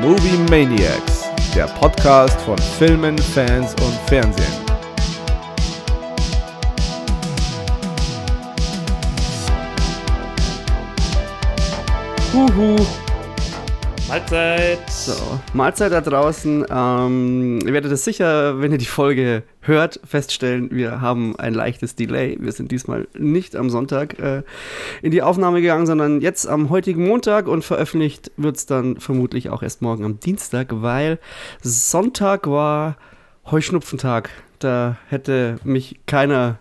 Movie Maniacs, der Podcast von Filmen, Fans und Fernsehen. Huhu. Mahlzeit. So, Mahlzeit da draußen. Ähm, ihr werdet es sicher, wenn ihr die Folge hört, feststellen, wir haben ein leichtes Delay. Wir sind diesmal nicht am Sonntag äh, in die Aufnahme gegangen, sondern jetzt am heutigen Montag und veröffentlicht wird es dann vermutlich auch erst morgen am Dienstag, weil Sonntag war Heuschnupfentag. Da hätte mich keiner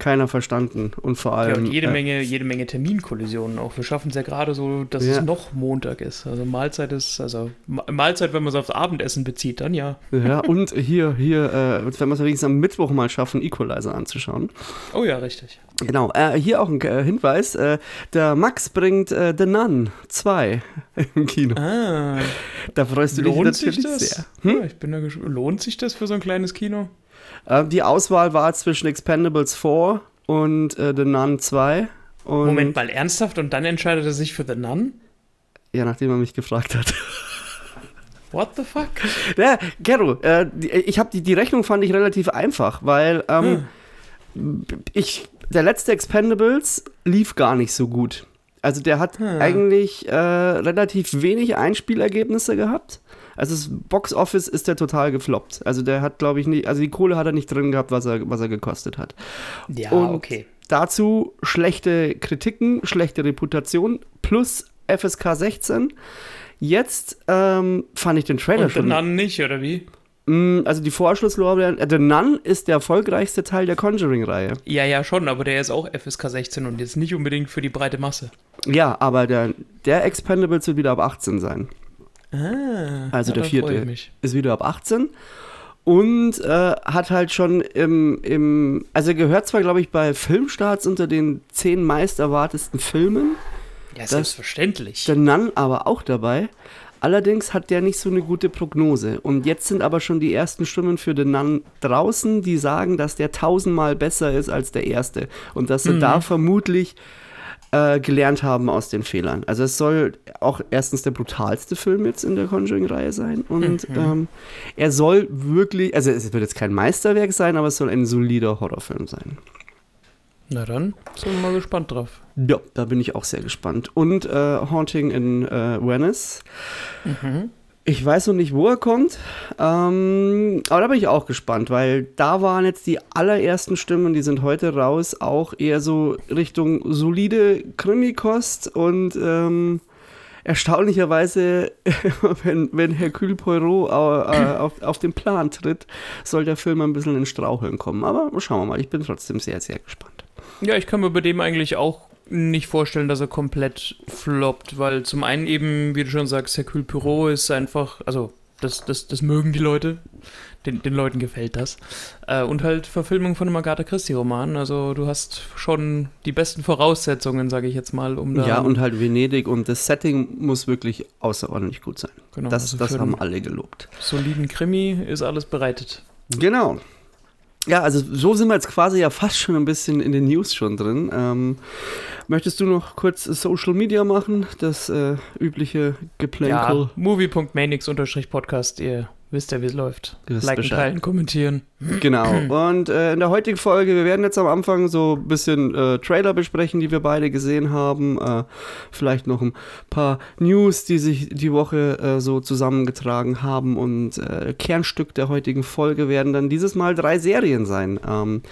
keiner verstanden und vor allem. Ja, und jede äh, Menge, jede Menge Terminkollisionen auch. Wir schaffen es ja gerade so, dass Ja. es noch Montag ist. Also Mahlzeit ist, also Ma- Mahlzeit, wenn man es aufs Abendessen bezieht, dann ja. Ja, und hier, hier, äh, wenn wir es wenigstens am Mittwoch mal schaffen, Equalizer anzuschauen. Oh ja, richtig. Genau, äh, hier auch ein äh, Hinweis. Äh, der Max bringt äh, The Nun 2 im Kino. Ah, Da freust du dich lohnt sich natürlich das? sehr. Hm? Ja, ich bin da Lohnt sich das für so ein kleines Kino? Äh, die Auswahl war zwischen Expendables 4 und äh, The Nun 2. Und, Moment mal, ernsthaft? Und dann entscheidet er sich für The Nun? Ja, nachdem er mich gefragt hat. What the fuck? Ja, Gero, äh, die, ich habe die, die Rechnung fand ich relativ einfach, weil ähm, ich, der letzte Expendables lief gar nicht so gut. Also der hat Hm. eigentlich äh, relativ wenig Einspielergebnisse gehabt. Also das Box Office ist der total gefloppt. Also der hat, glaube ich, nicht, also die Kohle hat er nicht drin gehabt, was er, was er gekostet hat. Ja, Und okay. Dazu schlechte Kritiken, schlechte Reputation plus FSK 16. Jetzt ähm, fand ich den Trailer Und The schon. Nun nicht, oder wie? Mm, Also die Vorschlusslorbeeren. äh, The Nun ist der erfolgreichste Teil der Conjuring-Reihe. Ja, ja, schon, aber der ist auch FSK 16 und jetzt nicht unbedingt für die breite Masse. Ja, aber der, der Expendables wird wieder ab 18 sein. Ah, Also der vierte. Ist wieder ab 18. Und äh, hat halt schon im, im. Also er gehört zwar, glaube ich, bei Filmstarts unter den zehn meist erwartesten Filmen. Ja, selbstverständlich. Der Nun aber auch dabei. Allerdings hat der nicht so eine gute Prognose. Und jetzt sind aber schon die ersten Stimmen für den Nun draußen, die sagen, dass der tausendmal besser ist als der erste. Und dass sie da vermutlich äh, gelernt haben aus den Fehlern. Also es soll auch erstens der brutalste Film jetzt in der Conjuring-Reihe sein. Und ähm, er soll wirklich, also es wird jetzt kein Meisterwerk sein, aber es soll ein solider Horrorfilm sein. Na dann, sind wir mal gespannt drauf. Ja, da bin ich auch sehr gespannt. Und äh, Haunting in äh, Venice. Ich weiß noch nicht, wo er kommt, ähm, aber da bin ich auch gespannt, weil da waren jetzt die allerersten Stimmen, die sind heute raus, auch eher so Richtung solide Krimikost und ähm, erstaunlicherweise, wenn, wenn Hercule Poirot äh, äh, auf, auf den Plan tritt, soll der Film ein bisschen in Straucheln kommen. Aber schauen wir mal, ich bin trotzdem sehr, sehr gespannt. Ja, ich kann mir bei dem eigentlich auch nicht vorstellen, dass er komplett floppt, weil zum einen eben, wie du schon sagst, Hercule Poirot ist einfach, also das, das, das mögen die Leute, den, den Leuten gefällt das. Äh, und halt Verfilmung von einem Agatha Christie-Roman, also du hast schon die besten Voraussetzungen, sage ich jetzt mal, um da... Ja, und halt Venedig und das Setting muss wirklich außerordentlich gut sein. genau, Das, also das haben alle gelobt. soliden Krimi ist alles bereitet. Genau. Ja, also so sind wir jetzt quasi ja fast schon ein bisschen in den News schon drin. Ähm, möchtest du noch kurz Social Media machen? Das äh, übliche Geplänkel. Ja, movie.manix-podcast, ihr wisst ja, wie es läuft. Liken, Bescheid. teilen, kommentieren. Genau. Und äh, in der heutigen Folge, wir werden jetzt am Anfang so ein bisschen äh, Trailer besprechen, die wir beide gesehen haben. Äh, vielleicht noch ein paar News, die sich die Woche äh, so zusammengetragen haben. Und äh, Kernstück der heutigen Folge werden dann dieses Mal drei Serien sein. Ähm,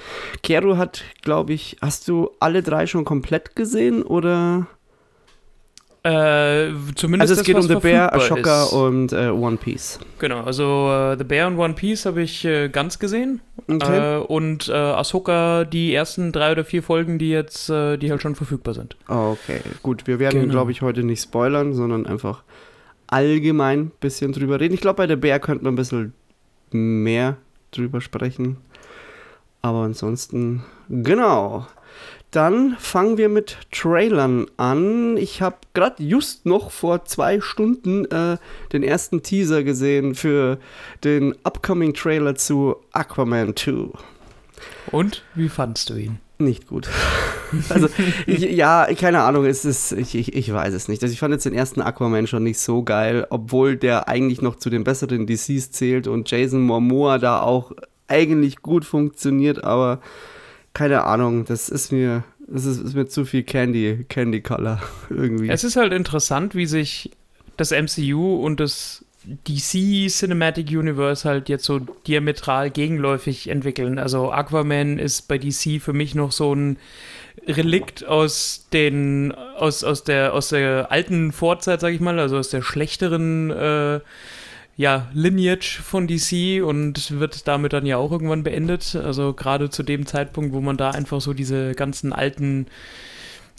Kero hat, glaube ich, hast du alle drei schon komplett gesehen oder? Äh, zumindest Also es das, geht um The Bear, Ashoka ist. und äh, One Piece. Genau, also äh, The Bear und One Piece habe ich äh, ganz gesehen. Okay. Äh, und äh, Ahsoka die ersten drei oder vier Folgen, die jetzt, die halt schon verfügbar sind. Okay, gut. Wir werden, Genau. glaube ich, heute nicht spoilern, sondern einfach allgemein ein bisschen drüber reden. Ich glaube, bei der Bär könnte man ein bisschen mehr drüber sprechen. Aber ansonsten, genau. Dann fangen wir mit Trailern an. Ich habe gerade just noch vor zwei Stunden äh, den ersten Teaser gesehen für den upcoming Trailer zu Aquaman 2. Und wie fandst du ihn? Nicht gut. also, ich, ja, keine Ahnung, es ist, ich, ich, ich weiß es nicht. Also, ich fand jetzt den ersten Aquaman schon nicht so geil, obwohl der eigentlich noch zu den besseren DCs zählt und Jason Momoa da auch eigentlich gut funktioniert, aber keine Ahnung, das ist mir, das ist, ist mir zu viel Candy, Candy Color irgendwie. Es ist halt interessant, wie sich das MCU und das DC Cinematic Universe halt jetzt so diametral gegenläufig entwickeln. Also Aquaman ist bei DC für mich noch so ein Relikt aus den aus, aus der aus der alten Vorzeit, sag ich mal, also aus der schlechteren äh, ja, Lineage von DC und wird damit dann ja auch irgendwann beendet. Also gerade zu dem Zeitpunkt, wo man da einfach so diese ganzen alten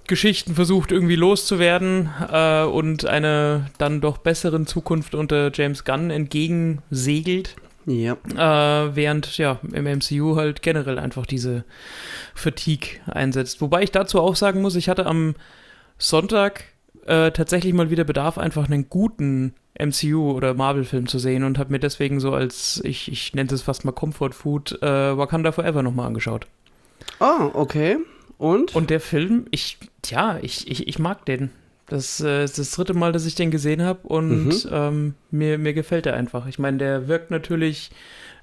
Geschichten versucht irgendwie loszuwerden äh, und einer dann doch besseren Zukunft unter James Gunn entgegensegelt. Ja. Äh, während ja im MCU halt generell einfach diese Fatigue einsetzt. Wobei ich dazu auch sagen muss, ich hatte am Sonntag äh, tatsächlich mal wieder Bedarf, einfach einen guten MCU oder Marvel-Film zu sehen und habe mir deswegen so als, ich, ich nenne es fast mal Comfort Food, äh, Wakanda Forever nochmal angeschaut. Ah, okay. Und? Und der Film, ich, tja, ich, ich, ich mag den. Das äh, ist das dritte Mal, dass ich den gesehen habe und mhm. ähm, mir, mir gefällt er einfach. Ich meine, der wirkt natürlich,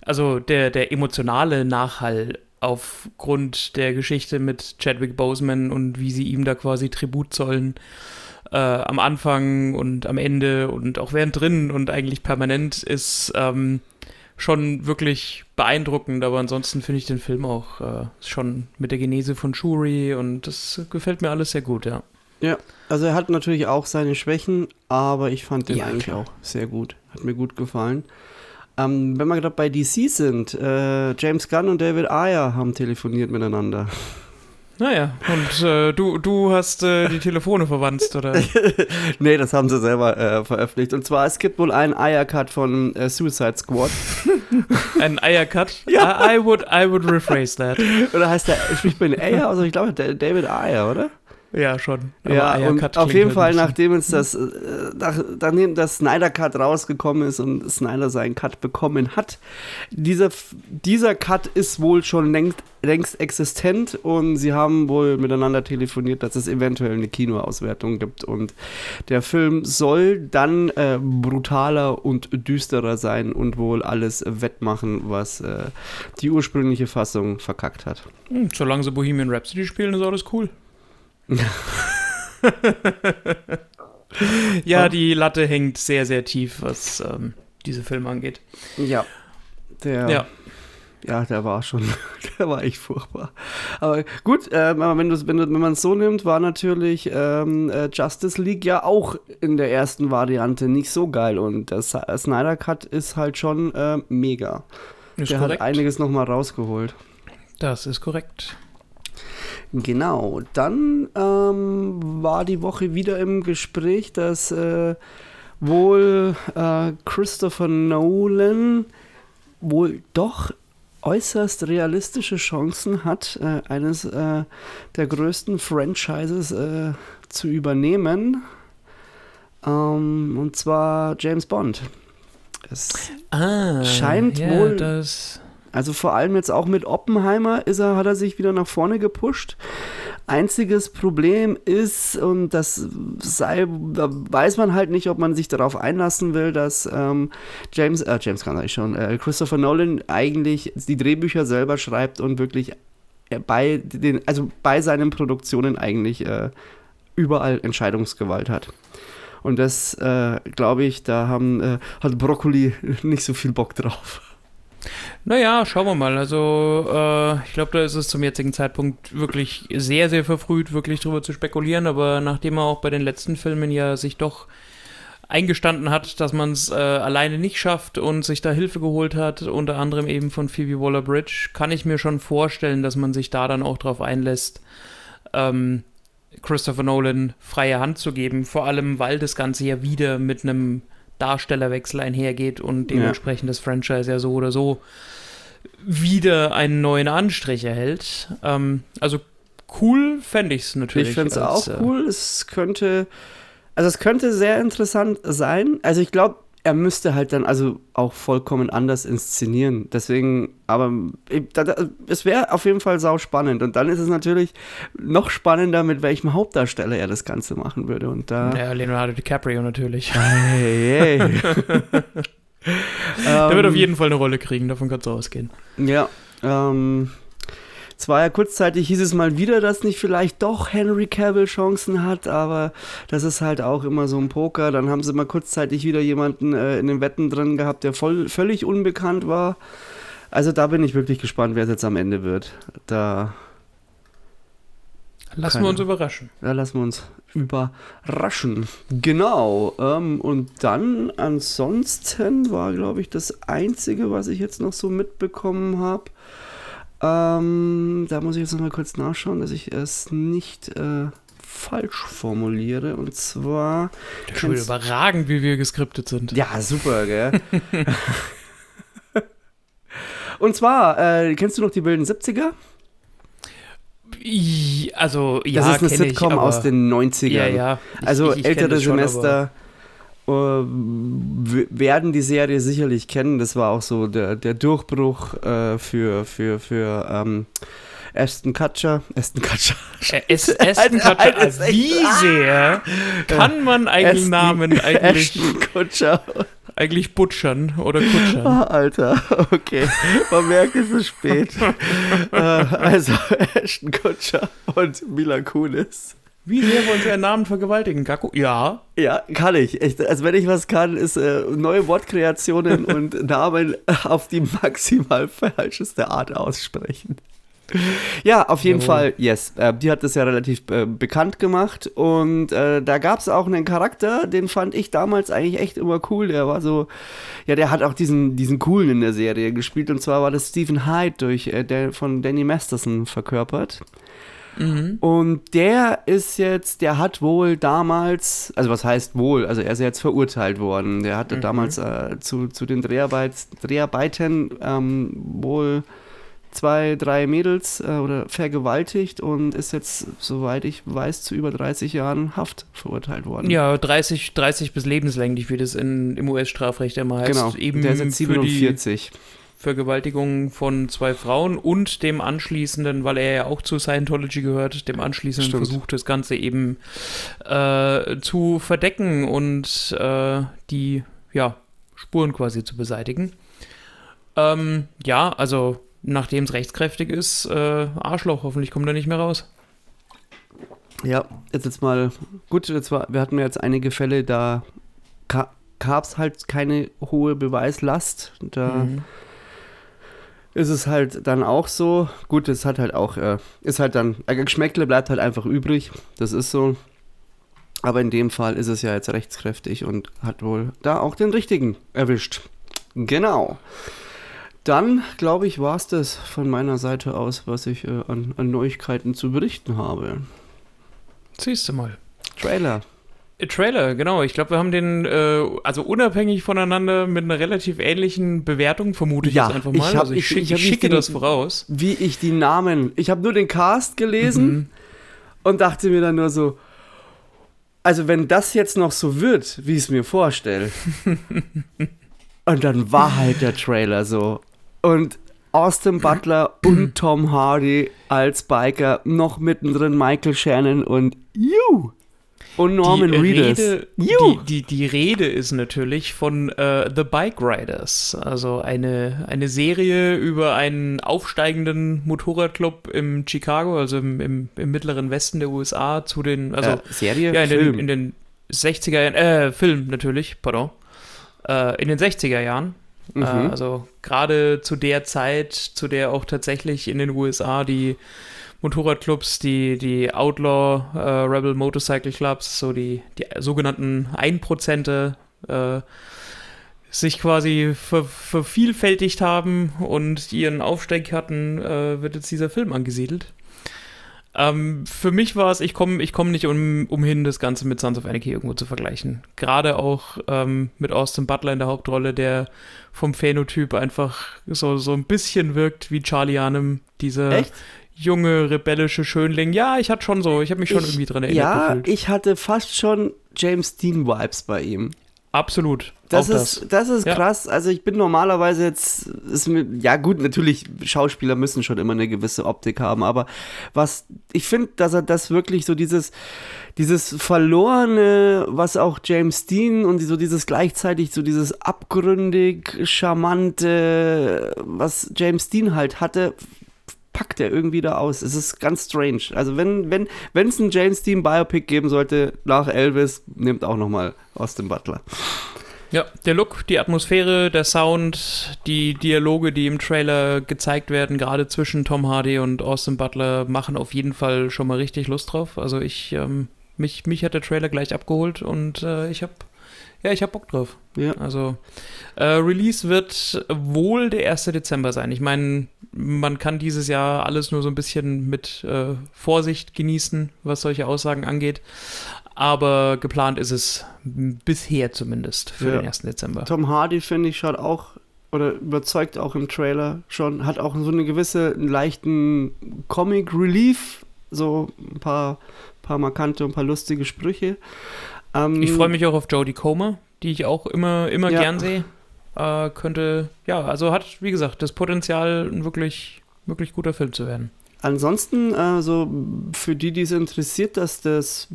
also der, der emotionale Nachhall aufgrund der Geschichte mit Chadwick Boseman und wie sie ihm da quasi Tribut zollen äh, am Anfang und am Ende und auch während drin und eigentlich permanent ist ähm, schon wirklich beeindruckend, aber ansonsten finde ich den Film auch äh, schon mit der Genese von Shuri und das gefällt mir alles sehr gut, ja. Ja, also er hat natürlich auch seine Schwächen, aber ich fand den Ja, eigentlich klar. auch sehr gut. Hat mir gut gefallen. Ähm, wenn wir gerade bei DC sind, äh, James Gunn und David Ayer haben telefoniert miteinander. Naja, und äh, du, du hast äh, die Telefone verwandt, oder? nee, das haben sie selber äh, veröffentlicht. Und zwar, es gibt wohl einen Ayer-Cut von äh, Suicide Squad. Ein Eiercut? Ja. I, I, would, I would rephrase that. Oder heißt der, spricht man Ayer? Also ich glaube, David Ayer, oder? Ja, schon. Aber ja, und auf jeden halt Fall, nachdem jetzt das, äh, nach, nachdem das Snyder Cut rausgekommen ist und Snyder seinen Cut bekommen hat, dieser, dieser Cut ist wohl schon längst, längst existent und sie haben wohl miteinander telefoniert, dass es eventuell eine Kinoauswertung gibt und der Film soll dann äh, brutaler und düsterer sein und wohl alles wettmachen, was äh, die ursprüngliche Fassung verkackt hat. Hm, solange sie Bohemian Rhapsody spielen, ist alles cool. ja, die Latte hängt sehr, sehr tief, was ähm, diese Filme angeht. Ja. Der, Ja. ja, der war schon, der war echt furchtbar. Aber gut, ähm, wenn, wenn, wenn man es so nimmt, war natürlich ähm, äh, Justice League ja auch in der ersten Variante nicht so geil und der Sa- Snyder Cut ist halt schon äh, mega. Ist der korrekt. hat einiges nochmal rausgeholt. das ist korrekt. Genau, dann ähm, war die Woche wieder im Gespräch, dass äh, wohl äh, Christopher Nolan wohl doch äußerst realistische Chancen hat, äh, eines äh, der größten Franchises äh, zu übernehmen. Ähm, und zwar James Bond. Es Ah, Scheint ja, wohl- Das, also vor allem jetzt auch mit Oppenheimer ist er, hat er sich wieder nach vorne gepusht. Einziges Problem ist, und das sei, da weiß man halt nicht, ob man sich darauf einlassen will, dass ähm, James, äh, James kann ich schon, äh, Christopher Nolan eigentlich die Drehbücher selber schreibt und wirklich äh, bei den, also bei seinen Produktionen eigentlich äh, überall Entscheidungsgewalt hat. Und das, äh, glaube ich, da haben, äh, hat Broccoli nicht so viel Bock drauf. Naja, schauen wir mal. Also, äh, ich glaube, da ist es zum jetzigen Zeitpunkt wirklich sehr, sehr verfrüht, wirklich drüber zu spekulieren. Aber nachdem er auch bei den letzten Filmen ja sich doch eingestanden hat, dass man es äh, alleine nicht schafft und sich da Hilfe geholt hat, unter anderem eben von Phoebe Waller-Bridge, kann ich mir schon vorstellen, dass man sich da dann auch drauf einlässt, ähm, Christopher Nolan freie Hand zu geben, vor allem weil das Ganze ja wieder mit einem Darstellerwechsel einhergeht und Ja. dementsprechend das Franchise ja so oder so wieder einen neuen Anstrich erhält. Ähm, also cool fände ich es natürlich. Ich finde es auch äh, cool. Es könnte, also es könnte sehr interessant sein. Also ich glaube, er müsste halt dann also auch vollkommen anders inszenieren. Deswegen, aber es wäre auf jeden Fall sau spannend. Und dann ist es natürlich noch spannender, mit welchem Hauptdarsteller er das Ganze machen würde. Und da. Ja, Leonardo DiCaprio natürlich. Hey, hey. Der wird auf jeden Fall eine Rolle kriegen, davon kannst du ausgehen. Ja, ähm, zwar ja kurzzeitig hieß es mal wieder, dass nicht vielleicht doch Henry Cavill Chancen hat, aber das ist halt auch immer so ein Poker. Dann haben sie mal kurzzeitig wieder jemanden äh, in den Wetten drin gehabt, der voll, völlig unbekannt war. Also da bin ich wirklich gespannt, wer es jetzt am Ende wird. Da. Lassen Keine. wir uns überraschen. Da lassen wir uns überraschen. Genau. Ähm, und dann ansonsten war, glaube ich, das Einzige, was ich jetzt noch so mitbekommen habe. Ähm, da muss ich jetzt noch mal kurz nachschauen, dass ich es nicht äh, falsch formuliere. Und zwar. Schon überragend, wie wir geskriptet sind. Ja, super, gell? Und zwar, äh, kennst du noch die wilden 70er? I- Also, ja, das ist eine ich, Sitcom aber- aus den 90ern. Ja, ja. Ich- Also ich- ich ältere schon, Semester werden die Serie sicherlich kennen. Das war auch so der, der Durchbruch äh, für, für, für ähm, Aston Kutcher. Aston Kutcher. Äh, Aston Kutcher, echt- wie sehr kann man einen Aston- Namen eigentlich, Kutcher. eigentlich butchern oder kutschern? Ah, Alter, okay. Man merkt, es ist spät. äh, also Ashton Kutcher und Mila Kunis. Wie sehr wollen Sie einen Namen vergewaltigen, Gaku? Ja. Ja, kann ich. Echt. Also wenn ich was kann, ist äh, neue Wortkreationen und Namen auf die maximal falscheste Art aussprechen. Ja, auf jeden Jawohl. Fall, yes. Äh, die hat das ja relativ äh, bekannt gemacht und äh, da gab es auch einen Charakter, den fand ich damals eigentlich echt immer cool. Der war so, ja, der hat auch diesen, diesen coolen in der Serie gespielt und zwar war das Stephen Hyde durch, äh, der von Danny Masterson verkörpert. Mhm. Und der ist jetzt, der hat wohl damals, also was heißt wohl, also er ist jetzt verurteilt worden. Der hatte Mhm. damals äh, zu, zu den Dreharbeit, Dreharbeiten ähm, wohl zwei, drei Mädels äh, oder vergewaltigt und ist jetzt, soweit ich weiß, zu über 30 Jahren Haft verurteilt worden. Ja, 30, 30 bis lebenslänglich, wie das in, im US-Strafrecht immer heißt. genau. Eben der ist jetzt für die 47. Vergewaltigung von zwei Frauen und dem anschließenden, weil er ja auch zu Scientology gehört, dem anschließenden Stimmt. Versuch, das Ganze eben äh, zu verdecken und äh, die ja, Spuren quasi zu beseitigen. Ähm, ja, also nachdem es rechtskräftig ist, äh, Arschloch, hoffentlich kommt er nicht mehr raus. Ja, jetzt jetzt mal, gut, jetzt war, wir hatten ja jetzt einige Fälle, da gab es halt keine hohe Beweislast. Da Mhm. Ist es halt dann auch so. Gut, es hat halt auch, äh, ist halt dann, äh, Geschmäckle bleibt halt einfach übrig. Das ist so. Aber in dem Fall ist es ja jetzt rechtskräftig und hat wohl da auch den richtigen erwischt. Genau. Dann, glaube ich, war es das von meiner Seite aus, was ich äh, an, an Neuigkeiten zu berichten habe. Siehst du mal. Trailer. Trailer, genau. Ich glaube, wir haben den, äh, also unabhängig voneinander mit einer relativ ähnlichen Bewertung, vermute ich Ja, jetzt einfach mal. ich hab- also ich, ich- ich schicke den- das voraus. Wie ich die Namen. Ich habe nur den Cast gelesen. Mhm. und dachte mir dann nur so, also wenn das jetzt noch so wird, wie ich es mir vorstelle, und dann war halt der Trailer so. Und Austin Butler und Tom Hardy als Biker, noch mittendrin Michael Shannon und you. Und Norman die Reedus. Rede, die, die, die Rede ist natürlich von äh, The Bike Riders, also eine, eine Serie über einen aufsteigenden Motorradclub im Chicago, also im, im, im mittleren Westen der USA, zu den, also äh, Serie? ja, in Film. den, in den 60er Jahren, äh, Film natürlich, pardon, äh, in den 60er Jahren. Mhm. Äh, also gerade zu der Zeit, zu der auch tatsächlich in den USA die Motorradclubs, die, die Outlaw äh, Rebel Motorcycle Clubs, so die, die sogenannten Einprozente, äh, sich quasi ver vervielfältigt haben und ihren Aufstieg hatten, äh, wird jetzt dieser Film angesiedelt. Ähm, für mich war es, ich komme ich komm nicht um, umhin, das Ganze mit Sons of Anarchy irgendwo zu vergleichen. Gerade auch ähm, mit Austin Butler in der Hauptrolle, der vom Phänotyp einfach so, so ein bisschen wirkt wie Charlie Hunnam, dieser Echt? Junge, rebellische Schönling. Ja, ich hatte schon so, ich habe mich schon Ich- irgendwie dran erinnert Ja, gefühlt. ich hatte fast schon James Dean-Vibes bei ihm. Absolut. Das ist, das. das. ist ja. krass. Also ich bin normalerweise jetzt, ist mir, ja gut, natürlich, Schauspieler müssen schon immer eine gewisse Optik haben, aber was, ich finde, dass er das wirklich so dieses, dieses Verlorene, was auch James Dean und so dieses gleichzeitig so dieses abgründig charmante, was James Dean halt hatte, packt er irgendwie da aus. Es ist ganz strange. Also wenn wenn wenn es ein James Dean Biopic geben sollte nach Elvis, nimmt auch noch mal Austin Butler. Ja, der Look, die Atmosphäre, der Sound, die Dialoge, die im Trailer gezeigt werden, gerade zwischen Tom Hardy und Austin Butler, machen auf jeden Fall schon mal richtig Lust drauf. Also ich, ähm, mich, mich hat der Trailer gleich abgeholt und äh, ich habe ja, ich habe Bock drauf. Ja. Also, äh, Release wird wohl der 1. Dezember sein. Ich meine, man kann dieses Jahr alles nur so ein bisschen mit äh, Vorsicht genießen, was solche Aussagen angeht. Aber geplant ist es bisher zumindest für ja. den 1. Dezember. Tom Hardy, finde ich, schaut auch oder überzeugt auch im Trailer schon, hat auch so eine gewisse leichten Comic Relief, so ein paar, paar markante und ein paar lustige Sprüche. Ähm, ich freue mich auch auf Jodie Comer, die ich auch immer, immer ja. gern sehe. Äh, könnte, ja, also hat, wie gesagt, das Potenzial, ein wirklich, wirklich guter Film zu werden. Ansonsten, also für die, die es interessiert, dass das,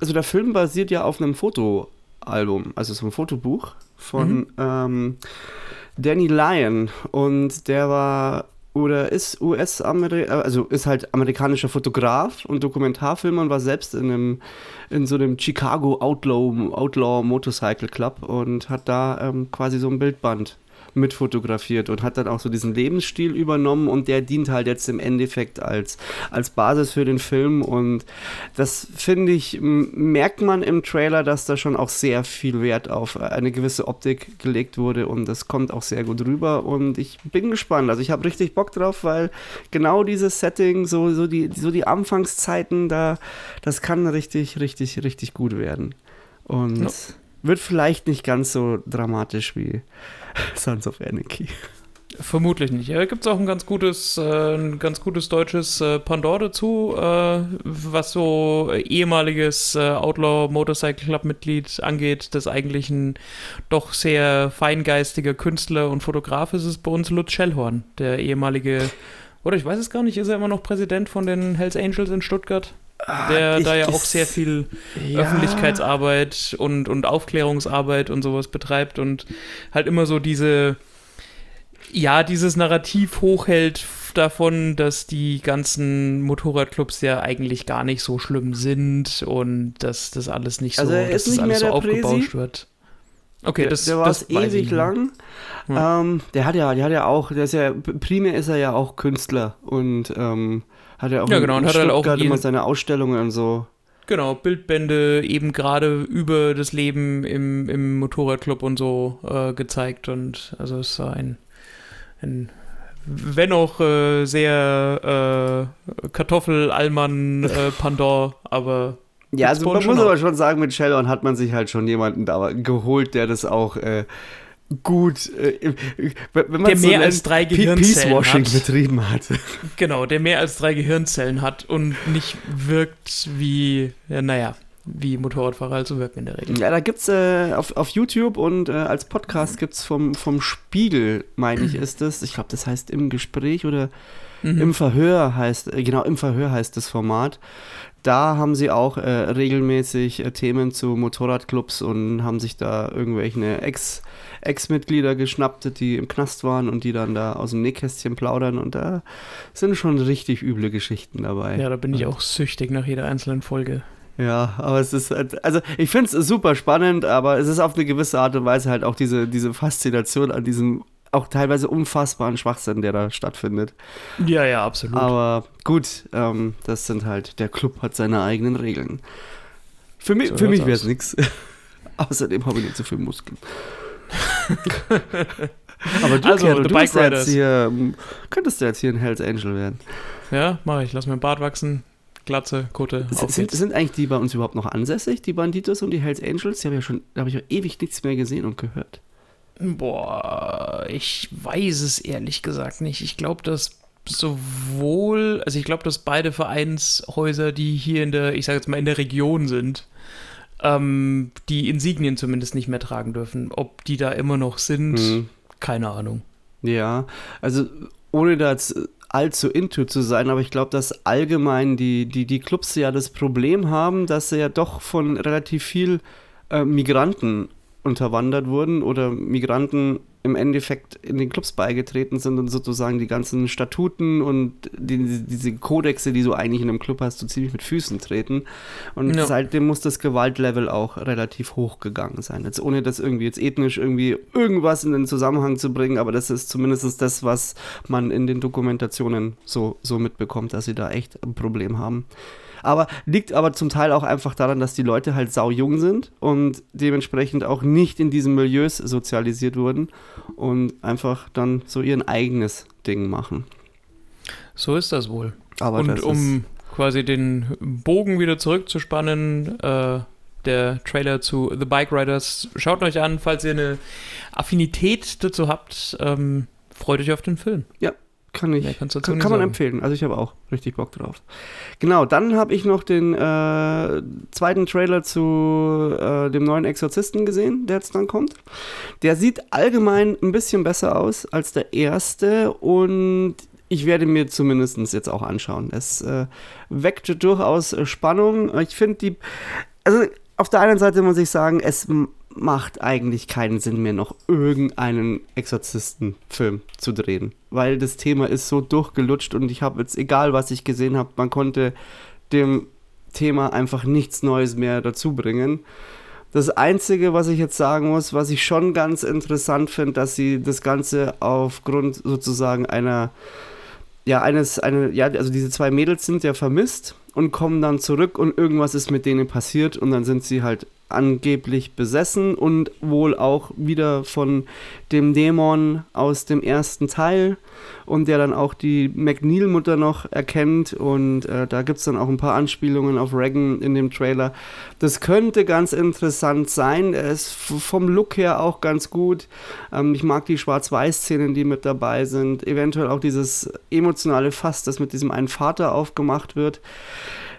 also der Film basiert ja auf einem Fotoalbum, also so ein Fotobuch von mhm. ähm, Danny Lyon und der war oder ist äh, also ist halt amerikanischer Fotograf und Dokumentarfilmer und war selbst in einem in so einem Chicago Outlaw, Outlaw Motorcycle Club und hat da ähm, quasi so ein Bildband mitfotografiert und hat dann auch so diesen Lebensstil übernommen und der dient halt jetzt im Endeffekt als, als Basis für den Film und das finde ich, merkt man im Trailer, dass da schon auch sehr viel Wert auf eine gewisse Optik gelegt wurde und das kommt auch sehr gut rüber und ich bin gespannt, also ich habe richtig Bock drauf, weil genau dieses Setting, so, so, die, so die Anfangszeiten, da, das kann richtig, richtig, richtig gut werden und. Wird vielleicht nicht ganz so dramatisch wie Sons of Anarchy. Vermutlich nicht. Ja, gibt es auch ein ganz gutes, äh, ein ganz gutes deutsches äh, Pandor dazu, äh, was so ehemaliges äh, Outlaw Motorcycle Club Mitglied angeht, das eigentlich ein doch sehr feingeistiger Künstler und Fotograf ist, ist bei uns Lutz Schellhorn, der ehemalige, oder ich weiß es gar nicht, ist er immer noch Präsident von den Hells Angels in Stuttgart? Ah, der ich, da ja auch sehr viel ja. Öffentlichkeitsarbeit und, und Aufklärungsarbeit und sowas betreibt und halt immer so diese, ja, dieses Narrativ hochhält davon, dass die ganzen Motorradclubs ja eigentlich gar nicht so schlimm sind und dass das alles nicht also so, dass das alles so aufgebauscht wird. Okay, der, das, der war es ewig lang. Ja. Ähm, der hat ja, der hat ja auch, der ist ja, primär ist er ja auch Künstler und ähm, hat er auch ja, genau, in, in hat auch immer seine Ausstellungen und so. Genau, Bildbände eben gerade über das Leben im, im Motorradclub und so äh, gezeigt und also es war ein, ein wenn auch äh, sehr äh, Kartoffel-Allmann-Pandor, äh, aber ja, also man muss aber schon sagen, mit Shellon hat man sich halt schon jemanden da geholt, der das auch äh, gut, äh, wenn man der so mehr als drei Gehirnzellen Peacewashing hat. betrieben hat. Genau, der mehr als drei Gehirnzellen hat und nicht wirkt wie, ja, naja, wie Motorradfahrer halt so wirken in der Regel. Ja, da gibt's äh, auf, auf YouTube und äh, als Podcast gibt's vom, vom Spiegel, meine ich, ist das. Ich glaube, das heißt im Gespräch oder mhm. im Verhör heißt, äh, genau, im Verhör heißt das Format da haben sie auch äh, regelmäßig äh, Themen zu Motorradclubs und haben sich da irgendwelche Ex- Ex-Mitglieder geschnappt, die im Knast waren und die dann da aus dem Nähkästchen plaudern und da sind schon richtig üble Geschichten dabei. Ja, da bin ich auch süchtig nach jeder einzelnen Folge. Ja, aber es ist, halt, also ich finde es super spannend, aber es ist auf eine gewisse Art und Weise halt auch diese, diese Faszination an diesem auch teilweise unfassbaren Schwachsinn, der da stattfindet. Ja, ja, absolut. Aber gut, ähm, das sind halt, der Club hat seine eigenen Regeln. Für mich, so mich wäre es nichts. Außerdem habe ich nicht so viel Muskeln. Aber du, also, Kerl, du Bike Riders. Jetzt hier, könntest du jetzt hier ein Hells Angel werden. Ja, mache ich. Lass mir einen Bart wachsen, Glatze, Kutte. Sind, sind, eigentlich die bei uns überhaupt noch ansässig, die Banditos und die Hells Angels? Die habe ja schon, da habe ich ja ewig nichts mehr gesehen und gehört. Boah, ich weiß es ehrlich gesagt nicht. Ich glaube, dass sowohl, also ich glaube, dass beide Vereinshäuser, die hier in der, ich sage jetzt mal in der Region sind, ähm, die Insignien zumindest nicht mehr tragen dürfen. Ob die da immer noch sind, Mhm. keine Ahnung. Ja, also ohne da jetzt allzu into zu sein, aber ich glaube, dass allgemein die, die, die Clubs ja das Problem haben, dass sie ja doch von relativ viel äh, Migranten unterwandert wurden oder Migranten im Endeffekt in den Clubs beigetreten sind und sozusagen die ganzen Statuten und die, diese Kodexe, die du eigentlich in einem Club hast, so ziemlich mit Füßen treten. Und Ja. seitdem muss das Gewaltlevel auch relativ hoch gegangen sein. Jetzt ohne das irgendwie jetzt ethnisch irgendwie irgendwas in den Zusammenhang zu bringen, aber das ist zumindest das, was man in den Dokumentationen so, so mitbekommt, dass sie da echt ein Problem haben. Aber liegt aber zum Teil auch einfach daran, dass die Leute halt sau jung sind und dementsprechend auch nicht in diesen Milieus sozialisiert wurden und einfach dann so ihr eigenes Ding machen. So ist das wohl. Aber Und um quasi den Bogen wieder zurückzuspannen, äh, der Trailer zu The Bike Riders, schaut euch an, falls ihr eine Affinität dazu habt. Ähm, freut euch auf den Film. ist, kann ich Kann, kann man sagen. empfehlen. Also ich habe auch richtig Bock drauf. Genau, dann habe ich noch den äh, zweiten Trailer zu äh, dem neuen Exorzisten gesehen, der jetzt dann kommt. Der sieht allgemein ein bisschen besser aus als der erste und ich werde mir zumindest jetzt auch anschauen. Es äh, weckt durchaus Spannung. Ich finde die, also auf der einen Seite muss ich sagen, es macht eigentlich keinen Sinn mehr, noch irgendeinen Exorzisten-Film zu drehen. Weil das Thema ist so durchgelutscht und ich habe jetzt, egal was ich gesehen habe, man konnte dem Thema einfach nichts Neues mehr dazu bringen. Das Einzige, was ich jetzt sagen muss, was ich schon ganz interessant finde, dass sie das Ganze aufgrund sozusagen einer, ja, eines, eine, ja, also diese zwei Mädels sind ja vermisst und kommen dann zurück und irgendwas ist mit denen passiert und dann sind sie halt angeblich besessen und wohl auch wieder von dem Dämon aus dem ersten Teil und der dann auch die McNeil-Mutter noch erkennt und äh, da gibt es dann auch ein paar Anspielungen auf Reagan in dem Trailer. Das könnte ganz interessant sein. Er ist vom Look her auch ganz gut. Ähm, ich mag die Schwarz-Weiß-Szenen, die mit dabei sind. Eventuell auch dieses emotionale Fass, das mit diesem einen Vater aufgemacht wird.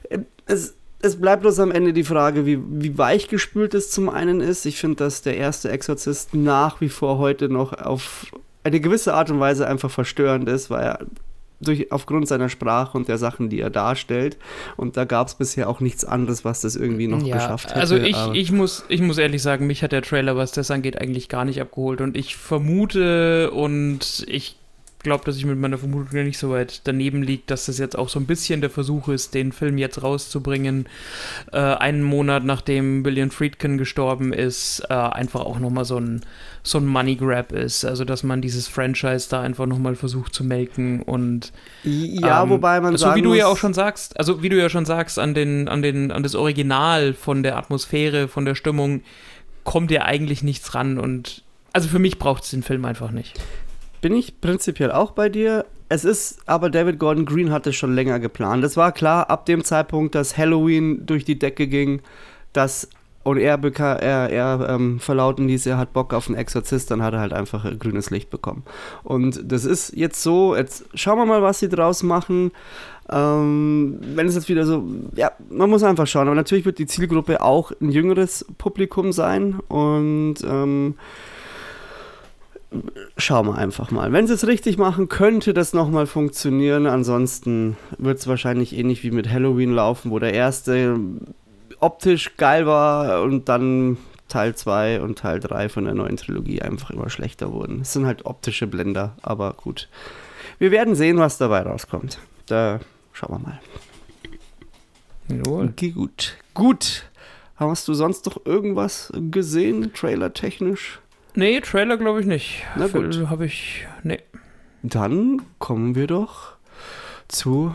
Äh, Es, es bleibt bloß am Ende die Frage, wie, wie weichgespült es zum einen ist. Ich finde, dass der erste Exorzist nach wie vor heute noch auf eine gewisse Art und Weise einfach verstörend ist, weil er durch, aufgrund seiner Sprache und der Sachen, die er darstellt. Und da gab es bisher auch nichts anderes, was das irgendwie noch geschafft hätte. Also ich, ich, muss, ich muss ehrlich sagen, mich hat der Trailer, was das angeht, eigentlich gar nicht abgeholt. Und ich vermute und ich glaube, dass ich mit meiner Vermutung ja nicht so weit daneben liegt, dass das jetzt auch so ein bisschen der Versuch ist, den Film jetzt rauszubringen, äh, einen Monat nachdem William Friedkin gestorben ist, äh, einfach auch nochmal so ein, so ein Money Grab ist. Also dass man dieses Franchise da einfach nochmal versucht zu melken und ja, ähm, wobei man so sagen wie du ja auch schon sagst, also wie du ja schon sagst, an den, an den, an das Original von der Atmosphäre, von der Stimmung kommt ja eigentlich nichts ran und also für mich braucht es den Film einfach nicht. Bin ich prinzipiell auch bei dir. Es ist, aber David Gordon Green hatte schon länger geplant. Es war klar, ab dem Zeitpunkt, dass Halloween durch die Decke ging, dass und er, er, er ähm, verlauten ließ, er hat Bock auf einen Exorzist, dann hat er halt einfach grünes Licht bekommen. Und das ist jetzt so, jetzt schauen wir mal, was sie draus machen. Ähm, wenn es jetzt wieder so, ja, man muss einfach schauen. Aber natürlich wird die Zielgruppe auch ein jüngeres Publikum sein und ähm, schauen wir einfach mal. Wenn sie es richtig machen, könnte das nochmal funktionieren. Ansonsten wird es wahrscheinlich ähnlich wie mit Halloween laufen, wo der erste optisch geil war und dann Teil 2 und Teil 3 von der neuen Trilogie einfach immer schlechter wurden. Es sind halt optische Blender, aber gut. Wir werden sehen, was dabei rauskommt. Da schauen wir mal. Jawohl. Okay, gut. Gut. Hast du sonst noch irgendwas gesehen, trailertechnisch? Nee, Trailer glaube ich nicht. Na gut. Habe ich. Nee. Dann kommen wir doch zu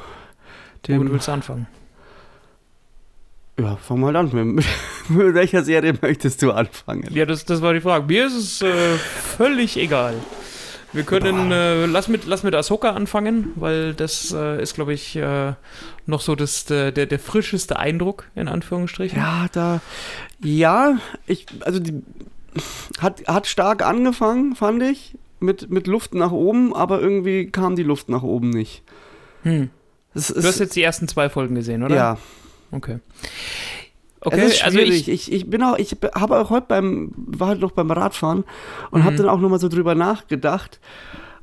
dem. willst du anfangen? Ja, fang mal an. Mit, mit welcher Serie möchtest du anfangen? Ja, das, das war die Frage. Mir ist es äh, völlig egal. Wir können, äh, lass, mit, lass mit Ahsoka anfangen, weil das äh, ist, glaube ich, äh, noch so das, der, der, der frischeste Eindruck, in Anführungsstrichen. Ja, da. Ja, ich. Also, die. Hat, hat stark angefangen, fand ich. Mit, mit Luft nach oben, aber irgendwie kam die Luft nach oben nicht. Hm. Es Du hast jetzt die ersten zwei Folgen gesehen, oder? ja, Okay. Okay, es ist also schwierig. ich- ich, ich, bin auch, ich habe auch heute beim, war halt noch beim Radfahren und Mhm. habe dann auch nochmal so drüber nachgedacht.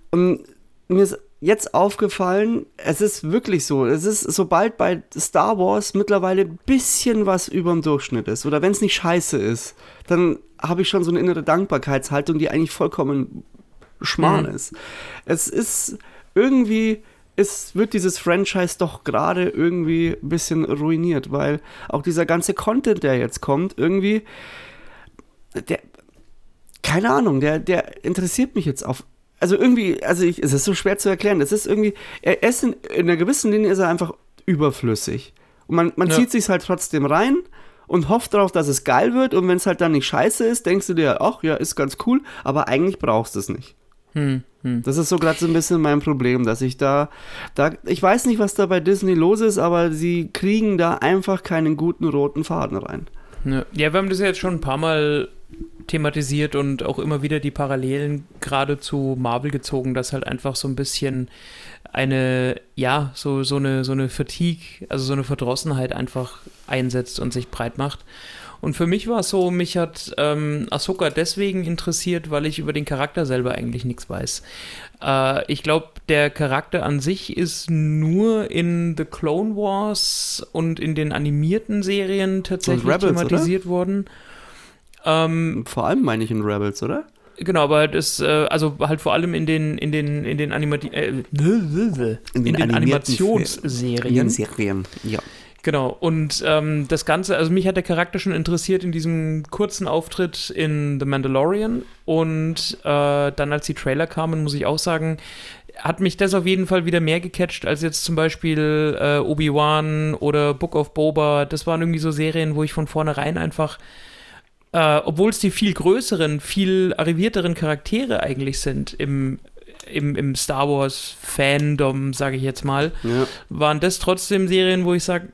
Und mir ist jetzt aufgefallen, es ist wirklich so. Es ist, sobald bei Star Wars mittlerweile ein bisschen was über dem Durchschnitt ist oder wenn es nicht scheiße ist, dann habe ich schon so eine innere Dankbarkeitshaltung, die eigentlich vollkommen Schmarrn Mhm. ist. Es ist irgendwie, es wird dieses Franchise doch gerade irgendwie ein bisschen ruiniert, weil auch dieser ganze Content, der jetzt kommt, irgendwie, der, keine Ahnung, der, der interessiert mich jetzt auf. Also irgendwie, also ich, es ist so schwer zu erklären. Es ist irgendwie, er ist in, in einer gewissen Linie ist er einfach überflüssig. Und man, man Ja. zieht sich halt trotzdem rein und hofft darauf, dass es geil wird. Und wenn es halt dann nicht scheiße ist, denkst du dir, ach ja, ist ganz cool, aber eigentlich brauchst du es nicht. Hm, hm. Das ist so gerade so ein bisschen mein Problem, dass ich da, da, ich weiß nicht, was da bei Disney los ist, aber sie kriegen da einfach keinen guten roten Faden rein. Ja. ja, wir haben das ja jetzt schon ein paar Mal thematisiert und auch immer wieder die Parallelen gerade zu Marvel gezogen, dass halt einfach so ein bisschen eine, ja, so, so eine, so eine Fatigue, also so eine Verdrossenheit einfach einsetzt und sich breit macht. Und für mich war es so, mich hat ähm, Ahsoka deswegen interessiert, weil ich über den Charakter selber eigentlich nichts weiß. Äh, ich glaube, der Charakter an sich ist nur in The Clone Wars und in den animierten Serien tatsächlich Rebels, oder? thematisiert worden. Ähm, Vor allem meine ich in Rebels, oder? genau, aber das, äh, also halt vor allem in den, in den, in den, Animati äh, in den, animierten Animationsserien. Serien, ja. Genau, und ähm, das Ganze, also mich hat der Charakter schon interessiert in diesem kurzen Auftritt in The Mandalorian und äh, dann als die Trailer kamen, muss ich auch sagen, hat mich das auf jeden Fall wieder mehr gecatcht als jetzt zum Beispiel äh, Obi-Wan oder Book of Boba. Das waren irgendwie so Serien, wo ich von vornherein einfach, äh, obwohl es die viel größeren, viel arrivierteren Charaktere eigentlich sind im, im, im Star Wars Fandom, sage ich jetzt mal, ja. waren das trotzdem Serien, wo ich sage,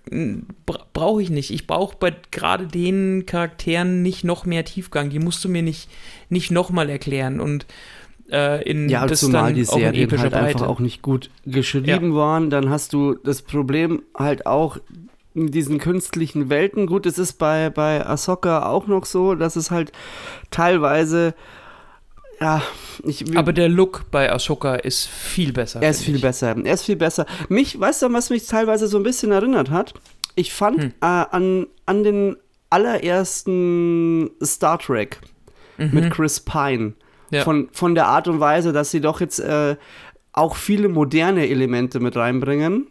bra brauche ich nicht. Ich brauche bei gerade den Charakteren nicht noch mehr Tiefgang. Die musst du mir nicht, nicht nochmal erklären. Und äh, in Ja, das zumal dann die auch in Serien halt einfach Breite. auch nicht gut geschrieben waren, dann hast du das Problem halt auch in diesen künstlichen Welten. Gut, es ist bei, bei Ahsoka auch noch so, dass es halt teilweise, ja, ich, Aber der Look bei Ahsoka ist viel besser. er ist viel ich. besser. Er ist viel besser. Mich, weißt du, was mich teilweise so ein bisschen erinnert hat? Ich fand Hm. äh, an, an den allerersten Star Trek mit Chris Pine. Mhm. Ja. Von, von der Art und Weise, dass sie doch jetzt äh, auch viele moderne Elemente mit reinbringen.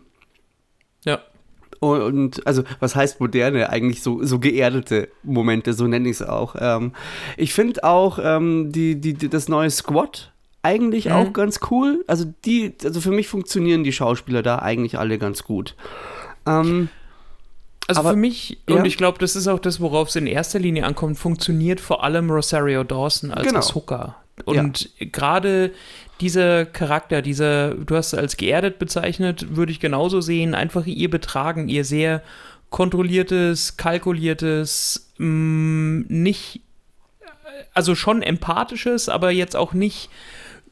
Ja. Und also, was heißt moderne? Eigentlich so, so geerdete Momente, so nenne ich es auch. Ähm, ich finde auch ähm, die, die, die, das neue Squad eigentlich Mhm. auch ganz cool. Also die, also für mich funktionieren die Schauspieler da eigentlich alle ganz gut. Ähm, Also Aber- für mich, ja. und ich glaube, das ist auch das, worauf es in erster Linie ankommt, funktioniert vor allem Rosario Dawson als Genau. Ahsoka. Und gerade dieser Charakter, dieser, du hast es als geerdet bezeichnet, würde ich genauso sehen, einfach ihr Betragen, ihr sehr kontrolliertes, kalkuliertes, mh, nicht, also schon empathisches, aber jetzt auch nicht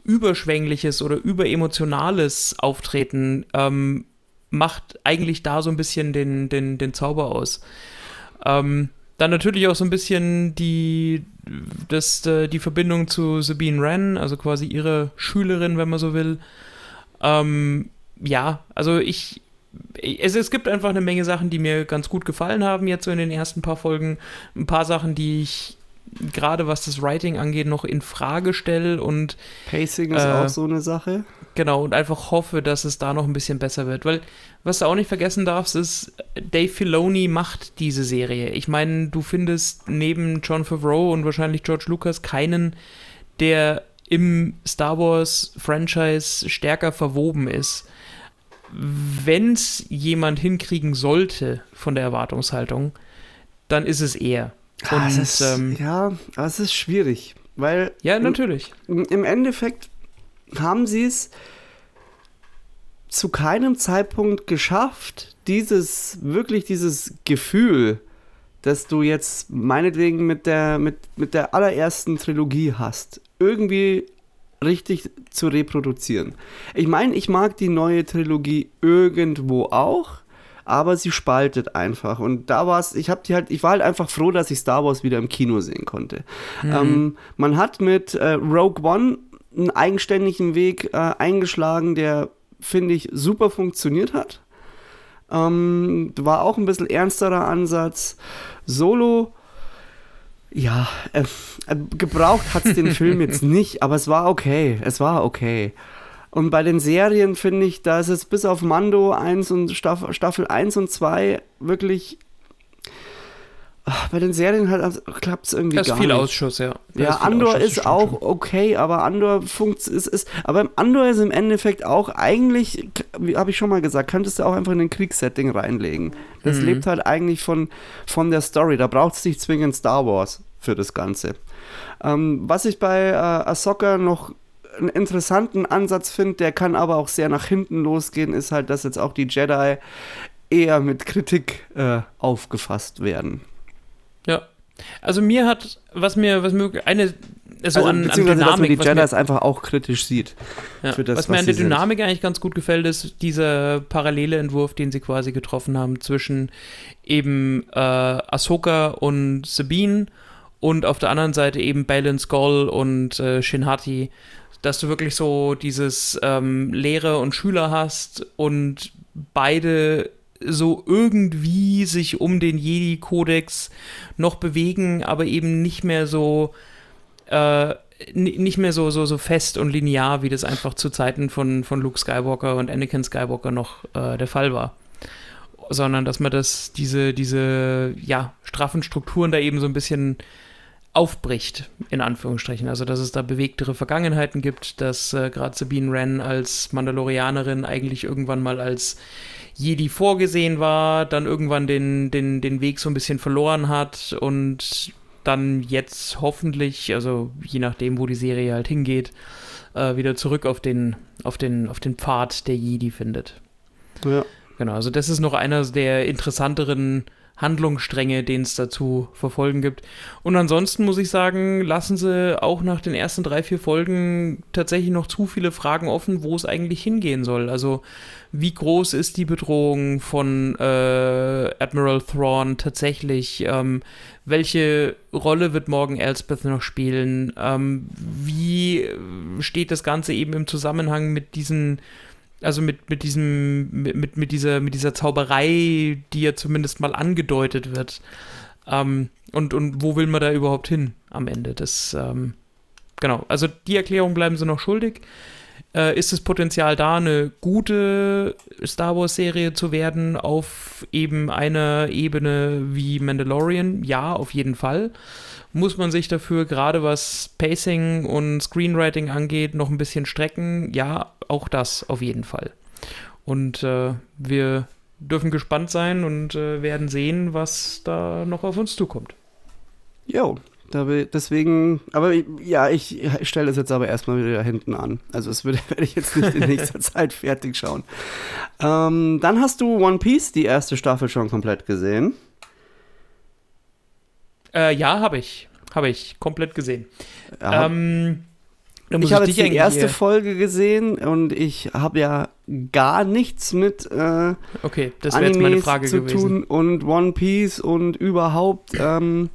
überschwängliches oder überemotionales Auftreten ähm, macht eigentlich da so ein bisschen den, den, den Zauber aus. Ähm, dann natürlich auch so ein bisschen die, das, äh, die Verbindung zu Sabine Wren, also quasi ihre Schülerin, wenn man so will. Ähm, ja, also ich, es, es gibt einfach eine Menge Sachen, die mir ganz gut gefallen haben jetzt so in den ersten paar Folgen. Ein paar Sachen, die ich gerade was das Writing angeht, noch in Frage stelle und Pacing ist Äh, auch so eine Sache. Genau, und einfach hoffe, dass es da noch ein bisschen besser wird. Weil, was du auch nicht vergessen darfst, ist, Dave Filoni macht diese Serie. Ich meine, du findest neben John Favreau und wahrscheinlich George Lucas keinen, der im Star Wars-Franchise stärker verwoben ist. Wenn es jemand hinkriegen sollte von der Erwartungshaltung, dann ist es er. Ah, Und, es ist, ähm, ja, aber es ist schwierig, weil Ja, im- natürlich. im Endeffekt haben sie es zu keinem Zeitpunkt geschafft, dieses, wirklich dieses Gefühl, das du jetzt meinetwegen mit der, mit, mit der allerersten Trilogie hast, irgendwie richtig zu reproduzieren. Ich meine, ich mag die neue Trilogie irgendwo auch, aber sie spaltet einfach. Und da war es, ich habe die halt, ich war halt einfach froh, dass ich Star Wars wieder im Kino sehen konnte. Mhm. Ähm, man hat mit äh, Rogue One einen eigenständigen Weg äh, eingeschlagen, der, finde ich, super funktioniert hat. Ähm, war auch ein bisschen ernsterer Ansatz. Solo, ja, äh, äh gebraucht hat es den Film jetzt nicht, aber es war okay. Es war okay. Und bei den Serien finde ich, da ist es bis auf Mando 1 und Staffel, Staffel 1 und 2 wirklich Ach, bei den Serien halt klappt es irgendwie das gar viel nicht. Ausschuss, ja. Da ja, ist Andor Ausschuss, ist auch schon. okay, aber Andor funktioniert ist, ist, aber Andor ist im Endeffekt auch eigentlich, wie habe ich schon mal gesagt, könntest du auch einfach in ein Kriegssetting reinlegen. Das mhm. lebt halt eigentlich von, von der Story. Da braucht es nicht zwingend Star Wars für das Ganze. Ähm, was ich bei äh, Ahsoka noch einen interessanten Ansatz finde, der kann aber auch sehr nach hinten losgehen, ist halt, dass jetzt auch die Jedi eher mit Kritik äh, aufgefasst werden. Ja. Also mir hat, was mir, was mir eine so also, an, an Dynamik, die Jedi einfach auch kritisch sieht. Ja, das, was, was mir an der Dynamik sind. eigentlich ganz gut gefällt, ist dieser parallele Entwurf, den sie quasi getroffen haben zwischen eben äh, Ahsoka und Sabine und auf der anderen Seite eben Balin Skull und äh, Shinhati, dass du wirklich so dieses ähm, Lehrer und Schüler hast und beide so irgendwie sich um den Jedi-Kodex noch bewegen, aber eben nicht mehr so äh, nicht mehr so, so, so fest und linear, wie das einfach zu Zeiten von, von Luke Skywalker und Anakin Skywalker noch äh, der Fall war. Sondern dass man das, diese, diese, ja, straffen Strukturen da eben so ein bisschen aufbricht, in Anführungsstrichen. Also, dass es da bewegtere Vergangenheiten gibt, dass äh, gerade Sabine Wren als Mandalorianerin eigentlich irgendwann mal als Jedi vorgesehen war, dann irgendwann den, den, den Weg so ein bisschen verloren hat und dann jetzt hoffentlich, also je nachdem, wo die Serie halt hingeht, äh, wieder zurück auf den, auf, den, auf den Pfad der Jedi findet. Ja. Genau, also das ist noch einer der interessanteren Handlungsstränge, den es dazu verfolgen gibt. Und ansonsten muss ich sagen, lassen sie auch nach den ersten drei, vier Folgen tatsächlich noch zu viele Fragen offen, wo es eigentlich hingehen soll. Also wie groß ist die Bedrohung von äh, Admiral Thrawn tatsächlich? Ähm, welche Rolle wird morgen Elspeth noch spielen? Ähm, wie steht das Ganze eben im Zusammenhang mit diesen also mit, mit diesem, mit, mit, dieser, mit dieser Zauberei, die ja zumindest mal angedeutet wird. Ähm, und, und wo will man da überhaupt hin am Ende? Das, ähm, genau, also die Erklärung bleiben sie noch schuldig. Äh, ist das Potenzial da, eine gute Star Wars-Serie zu werden auf eben einer Ebene wie Mandalorian? Ja, auf jeden Fall. Muss man sich dafür gerade was Pacing und Screenwriting angeht noch ein bisschen strecken? Ja, auch das auf jeden Fall. Und äh, wir dürfen gespannt sein und äh, werden sehen, was da noch auf uns zukommt. Jo, deswegen, aber ja, ich, stelle das jetzt aber erstmal wieder hinten an. Also das werde ich jetzt nicht in nächster Zeit fertig schauen. Ähm, dann hast du One Piece, die erste Staffel, schon komplett gesehen. Äh, ja, habe ich. Habe ich komplett gesehen. Ja. Ähm, ich habe jetzt die erste Folge gesehen und ich habe ja gar nichts mit äh, okay, das Animes meine Frage zu gewesen. tun und One Piece und überhaupt. Ähm,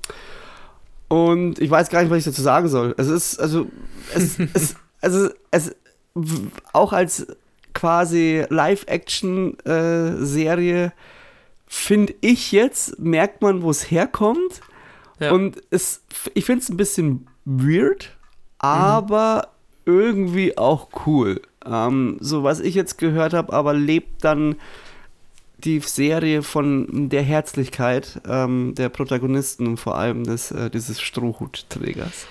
und ich weiß gar nicht, was ich dazu sagen soll. Es ist, also, es, es, also, es, auch als quasi Live-Action-Serie äh, finde ich jetzt, merkt man, wo es herkommt. Ja. Und es, ich finde es ein bisschen weird, aber mhm. irgendwie auch cool. Ähm, so was ich jetzt gehört habe, aber lebt dann die Serie von der Herzlichkeit ähm, der Protagonisten und vor allem des, äh, dieses Strohhutträgers.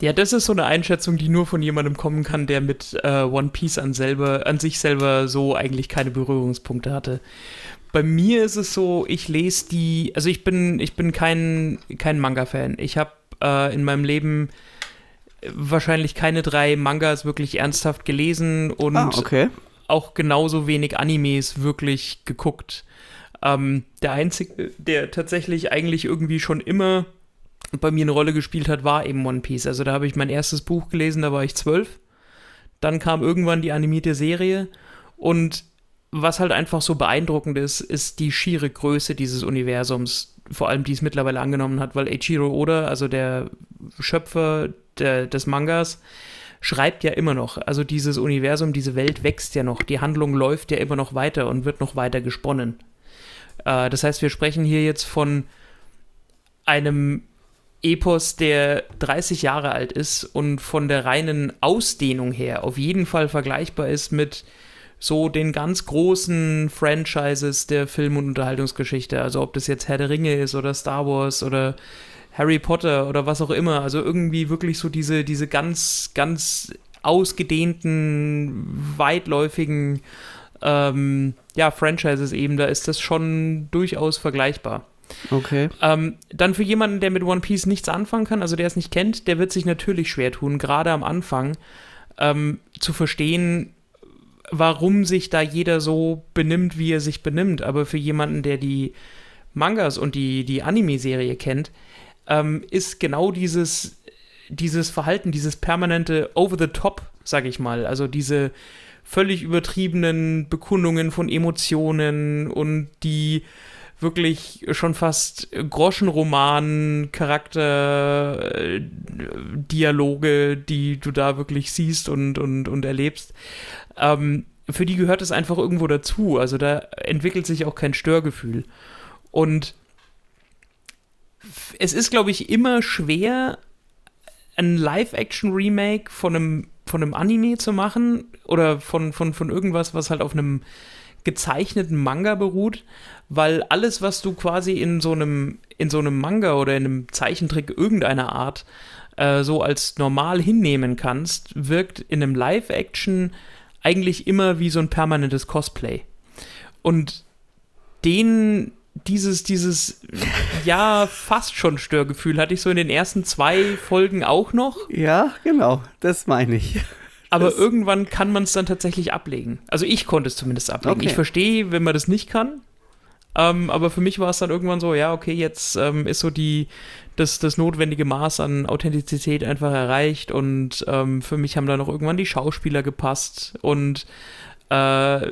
Ja, das ist so eine Einschätzung, die nur von jemandem kommen kann, der mit äh, One Piece an, selber, an sich selber so eigentlich keine Berührungspunkte hatte. Bei mir ist es so, ich lese die, also ich bin, ich bin kein, kein Manga-Fan. Ich habe äh, in meinem Leben wahrscheinlich keine drei Mangas wirklich ernsthaft gelesen und ah, okay. auch genauso wenig Animes wirklich geguckt. Ähm, der einzige, der tatsächlich eigentlich irgendwie schon immer bei mir eine Rolle gespielt hat, war eben One Piece. Also da habe ich mein erstes Buch gelesen, da war ich zwölf. Dann kam irgendwann die animierte Serie und was halt einfach so beeindruckend ist, ist die schiere Größe dieses Universums, vor allem die es mittlerweile angenommen hat, weil Eiichiro Oda, also der Schöpfer der, des Mangas, schreibt ja immer noch. Also dieses Universum, diese Welt wächst ja noch, die Handlung läuft ja immer noch weiter und wird noch weiter gesponnen. Äh, das heißt, wir sprechen hier jetzt von einem Epos, der 30 Jahre alt ist und von der reinen Ausdehnung her auf jeden Fall vergleichbar ist mit so den ganz großen Franchises der Film- und Unterhaltungsgeschichte. Also ob das jetzt Herr der Ringe ist oder Star Wars oder Harry Potter oder was auch immer. Also irgendwie wirklich so diese, diese ganz, ganz ausgedehnten, weitläufigen ähm, ja, Franchises eben, da ist das schon durchaus vergleichbar. Okay. Ähm, dann für jemanden, der mit One Piece nichts anfangen kann, also der es nicht kennt, der wird sich natürlich schwer tun, gerade am Anfang ähm, zu verstehen, warum sich da jeder so benimmt, wie er sich benimmt. Aber für jemanden, der die Mangas und die, die Anime-Serie kennt, ähm, ist genau dieses, dieses Verhalten, dieses permanente Over-the-Top, sag ich mal, also diese völlig übertriebenen Bekundungen von Emotionen und die wirklich schon fast Groschenroman-Charakter-Dialoge, äh, die du da wirklich siehst und, und, und erlebst. Ähm, für die gehört es einfach irgendwo dazu. Also da entwickelt sich auch kein Störgefühl. Und es ist, glaube ich, immer schwer, ein Live-Action-Remake von einem, von einem Anime zu machen oder von, von, von irgendwas, was halt auf einem gezeichneten Manga beruht, weil alles, was du quasi in so einem, in so einem Manga oder in einem Zeichentrick irgendeiner Art äh, so als normal hinnehmen kannst, wirkt in einem Live-Action eigentlich immer wie so ein permanentes Cosplay. Und den, dieses, dieses, ja, fast schon Störgefühl hatte ich so in den ersten zwei Folgen auch noch. Ja, genau, das meine ich. Aber das irgendwann kann man es dann tatsächlich ablegen. Also ich konnte es zumindest ablegen. Okay. Ich verstehe, wenn man das nicht kann. Ähm, aber für mich war es dann irgendwann so, ja, okay, jetzt ähm, ist so die, das, das notwendige Maß an Authentizität einfach erreicht und ähm, für mich haben da noch irgendwann die Schauspieler gepasst und äh,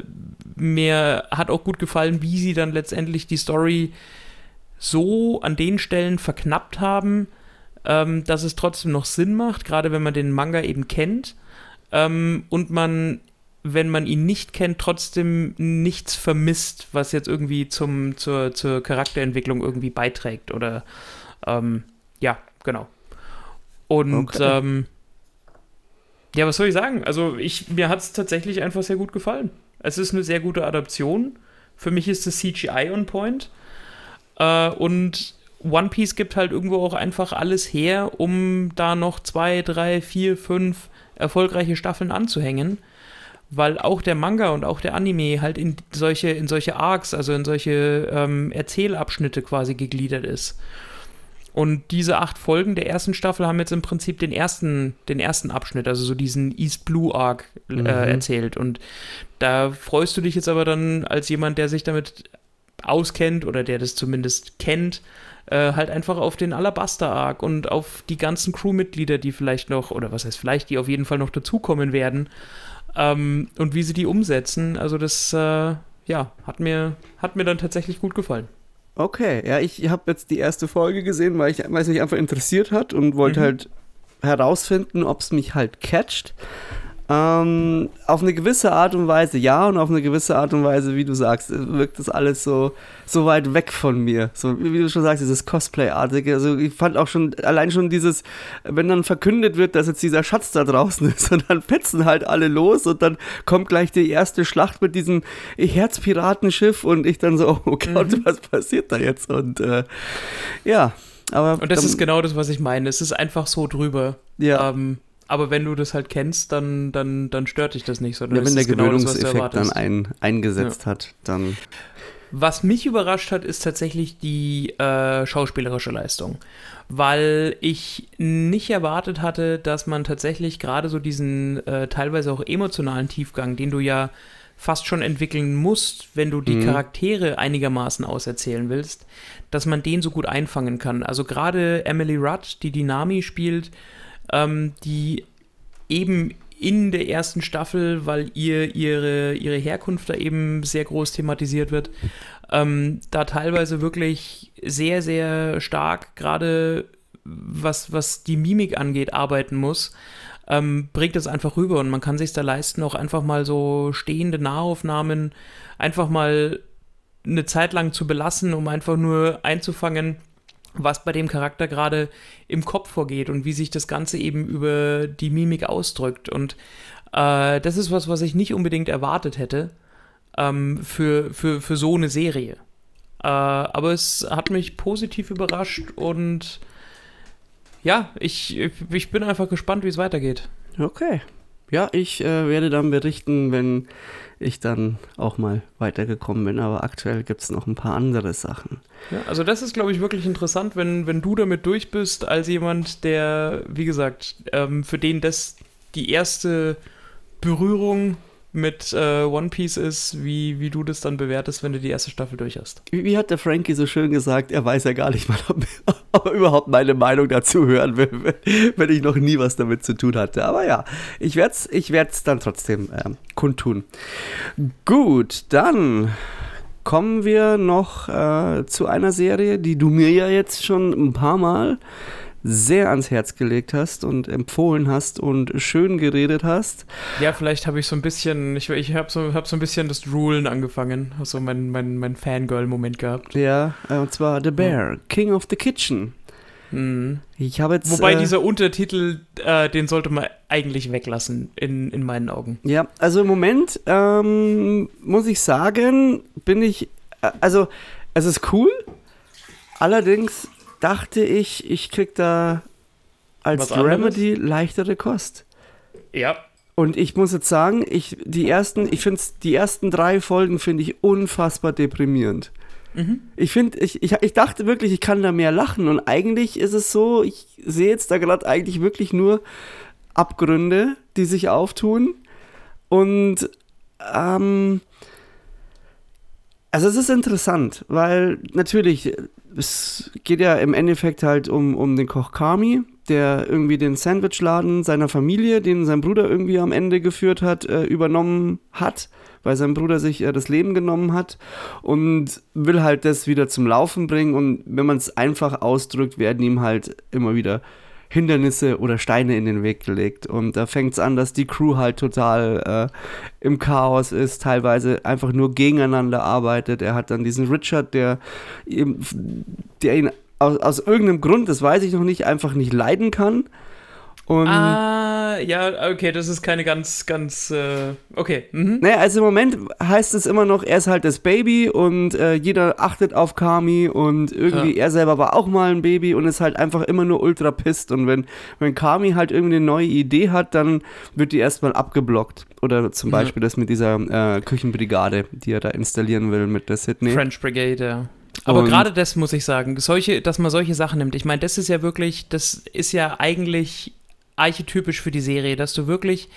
mir hat auch gut gefallen, wie sie dann letztendlich die Story so an den Stellen verknappt haben, ähm, dass es trotzdem noch Sinn macht, gerade wenn man den Manga eben kennt ähm, und man, wenn man ihn nicht kennt, trotzdem nichts vermisst, was jetzt irgendwie zum, zur, zur Charakterentwicklung irgendwie beiträgt oder ähm, ja, genau. Und okay. ähm, ja, was soll ich sagen? Also ich, mir hat es tatsächlich einfach sehr gut gefallen. Es ist eine sehr gute Adaption. Für mich ist das CGI on point. Äh, und One Piece gibt halt irgendwo auch einfach alles her, um da noch zwei, drei, vier, fünf erfolgreiche Staffeln anzuhängen, weil auch der Manga und auch der Anime halt in solche, in solche Arcs, also in solche ähm, Erzählabschnitte quasi gegliedert ist. Und diese acht Folgen der ersten Staffel haben jetzt im Prinzip den ersten, den ersten Abschnitt, also so diesen East Blue Arc äh, mhm. erzählt. Und da freust du dich jetzt aber dann als jemand, der sich damit auskennt oder der das zumindest kennt, äh, halt einfach auf den Alabaster Arc und auf die ganzen Crewmitglieder, die vielleicht noch, oder was heißt vielleicht, die auf jeden Fall noch dazukommen werden ähm, und wie sie die umsetzen. Also das, äh, ja, hat mir, hat mir dann tatsächlich gut gefallen. Okay, ja, ich habe jetzt die erste Folge gesehen, weil, ich, weil es mich einfach interessiert hat und wollte mhm. halt herausfinden, ob es mich halt catcht. Ähm, auf eine gewisse Art und Weise ja und auf eine gewisse Art und Weise, wie du sagst, wirkt das alles so, so weit weg von mir. So, wie du schon sagst, dieses Cosplay-artige. Also ich fand auch schon, allein schon dieses, wenn dann verkündet wird, dass jetzt dieser Schatz da draußen ist und dann petzen halt alle los und dann kommt gleich die erste Schlacht mit diesem Herzpiratenschiff und ich dann so, oh Gott, mhm. was passiert da jetzt? Und äh, ja, aber. Und das dann, ist genau das, was ich meine. Es ist einfach so drüber. Ja. Ähm, aber wenn du das halt kennst, dann, dann, dann stört dich das nicht. Sondern ja, wenn der genau Gewöhnungseffekt dann ein, eingesetzt ja. hat, dann. Was mich überrascht hat, ist tatsächlich die äh, schauspielerische Leistung. Weil ich nicht erwartet hatte, dass man tatsächlich gerade so diesen äh, teilweise auch emotionalen Tiefgang, den du ja fast schon entwickeln musst, wenn du die mhm. Charaktere einigermaßen auserzählen willst, dass man den so gut einfangen kann. Also gerade Emily Rudd, die die Nami spielt, ähm, die eben in der ersten Staffel, weil ihr ihre, ihre Herkunft da eben sehr groß thematisiert wird, ähm, da teilweise wirklich sehr, sehr stark, gerade was, was die Mimik angeht, arbeiten muss. Ähm, bringt es einfach rüber und man kann sich da leisten, auch einfach mal so stehende Nahaufnahmen einfach mal eine Zeit lang zu belassen, um einfach nur einzufangen, was bei dem Charakter gerade im Kopf vorgeht und wie sich das Ganze eben über die Mimik ausdrückt. Und äh, das ist was, was ich nicht unbedingt erwartet hätte ähm, für, für, für so eine Serie. Äh, aber es hat mich positiv überrascht und ja, ich, ich bin einfach gespannt, wie es weitergeht. Okay. Ja, ich äh, werde dann berichten, wenn ich dann auch mal weitergekommen bin. Aber aktuell gibt es noch ein paar andere Sachen. Ja, also das ist, glaube ich, wirklich interessant, wenn, wenn du damit durch bist, als jemand, der, wie gesagt, ähm, für den das die erste Berührung mit äh, One Piece ist, wie, wie du das dann bewertest, wenn du die erste Staffel durch hast. Wie, wie hat der Frankie so schön gesagt, er weiß ja gar nicht mal, ob, ob, er überhaupt meine Meinung dazu hören will, wenn ich noch nie was damit zu tun hatte. Aber ja, ich werde es ich werd's dann trotzdem ähm, kundtun. Gut, dann kommen wir noch äh, zu einer Serie, die du mir ja jetzt schon ein paar Mal sehr ans Herz gelegt hast und empfohlen hast und schön geredet hast. Ja, vielleicht habe ich so ein bisschen, ich, ich habe so, hab so ein bisschen das Droolen angefangen, habe so mein, mein, mein Fangirl-Moment gehabt. Ja, äh, und zwar The Bear, King of the Kitchen. Mhm. Ich habe jetzt. Wobei äh, dieser Untertitel, äh, den sollte man eigentlich weglassen, in, in meinen Augen. Ja, also im Moment ähm, muss ich sagen, bin ich. Äh, also, es ist cool. Allerdings dachte ich, ich krieg da als Was anderes? Remedy leichtere Kost. Ja. Und ich muss jetzt sagen, ich die ersten, ich finde die ersten drei Folgen finde ich unfassbar deprimierend. Mhm. Ich finde, ich, ich, ich dachte wirklich, ich kann da mehr lachen und eigentlich ist es so, ich sehe jetzt da gerade eigentlich wirklich nur Abgründe, die sich auftun und ähm, also es ist interessant, weil natürlich, es geht ja im Endeffekt halt um, um den Koch Kami, der irgendwie den Sandwichladen seiner Familie, den sein Bruder irgendwie am Ende geführt hat, äh, übernommen hat, weil sein Bruder sich äh, das Leben genommen hat und will halt das wieder zum Laufen bringen und wenn man es einfach ausdrückt, werden ihm halt immer wieder Hindernisse oder Steine in den Weg gelegt. Und da fängt es an, dass die Crew halt total äh, im Chaos ist, teilweise einfach nur gegeneinander arbeitet. Er hat dann diesen Richard, der, der ihn aus, aus irgendeinem Grund, das weiß ich noch nicht, einfach nicht leiden kann. Und Ah, ja, okay, das ist keine ganz, ganz, äh, okay. Mhm. Naja, also im Moment heißt es immer noch, er ist halt das Baby und äh, jeder achtet auf Kami und irgendwie er selber war auch mal ein Baby und ist halt einfach immer nur ultra pisst. Und wenn, wenn Kami halt irgendwie eine neue Idee hat, dann wird die erstmal abgeblockt. Oder zum Ja. Beispiel das mit dieser äh, Küchenbrigade, die er da installieren will mit der Sydney. French Brigade, ja. Aber Und- gerade das muss ich sagen, solche, dass man solche Sachen nimmt. Ich meine, das ist ja wirklich, das ist ja eigentlich archetypisch für die Serie, dass du wirklich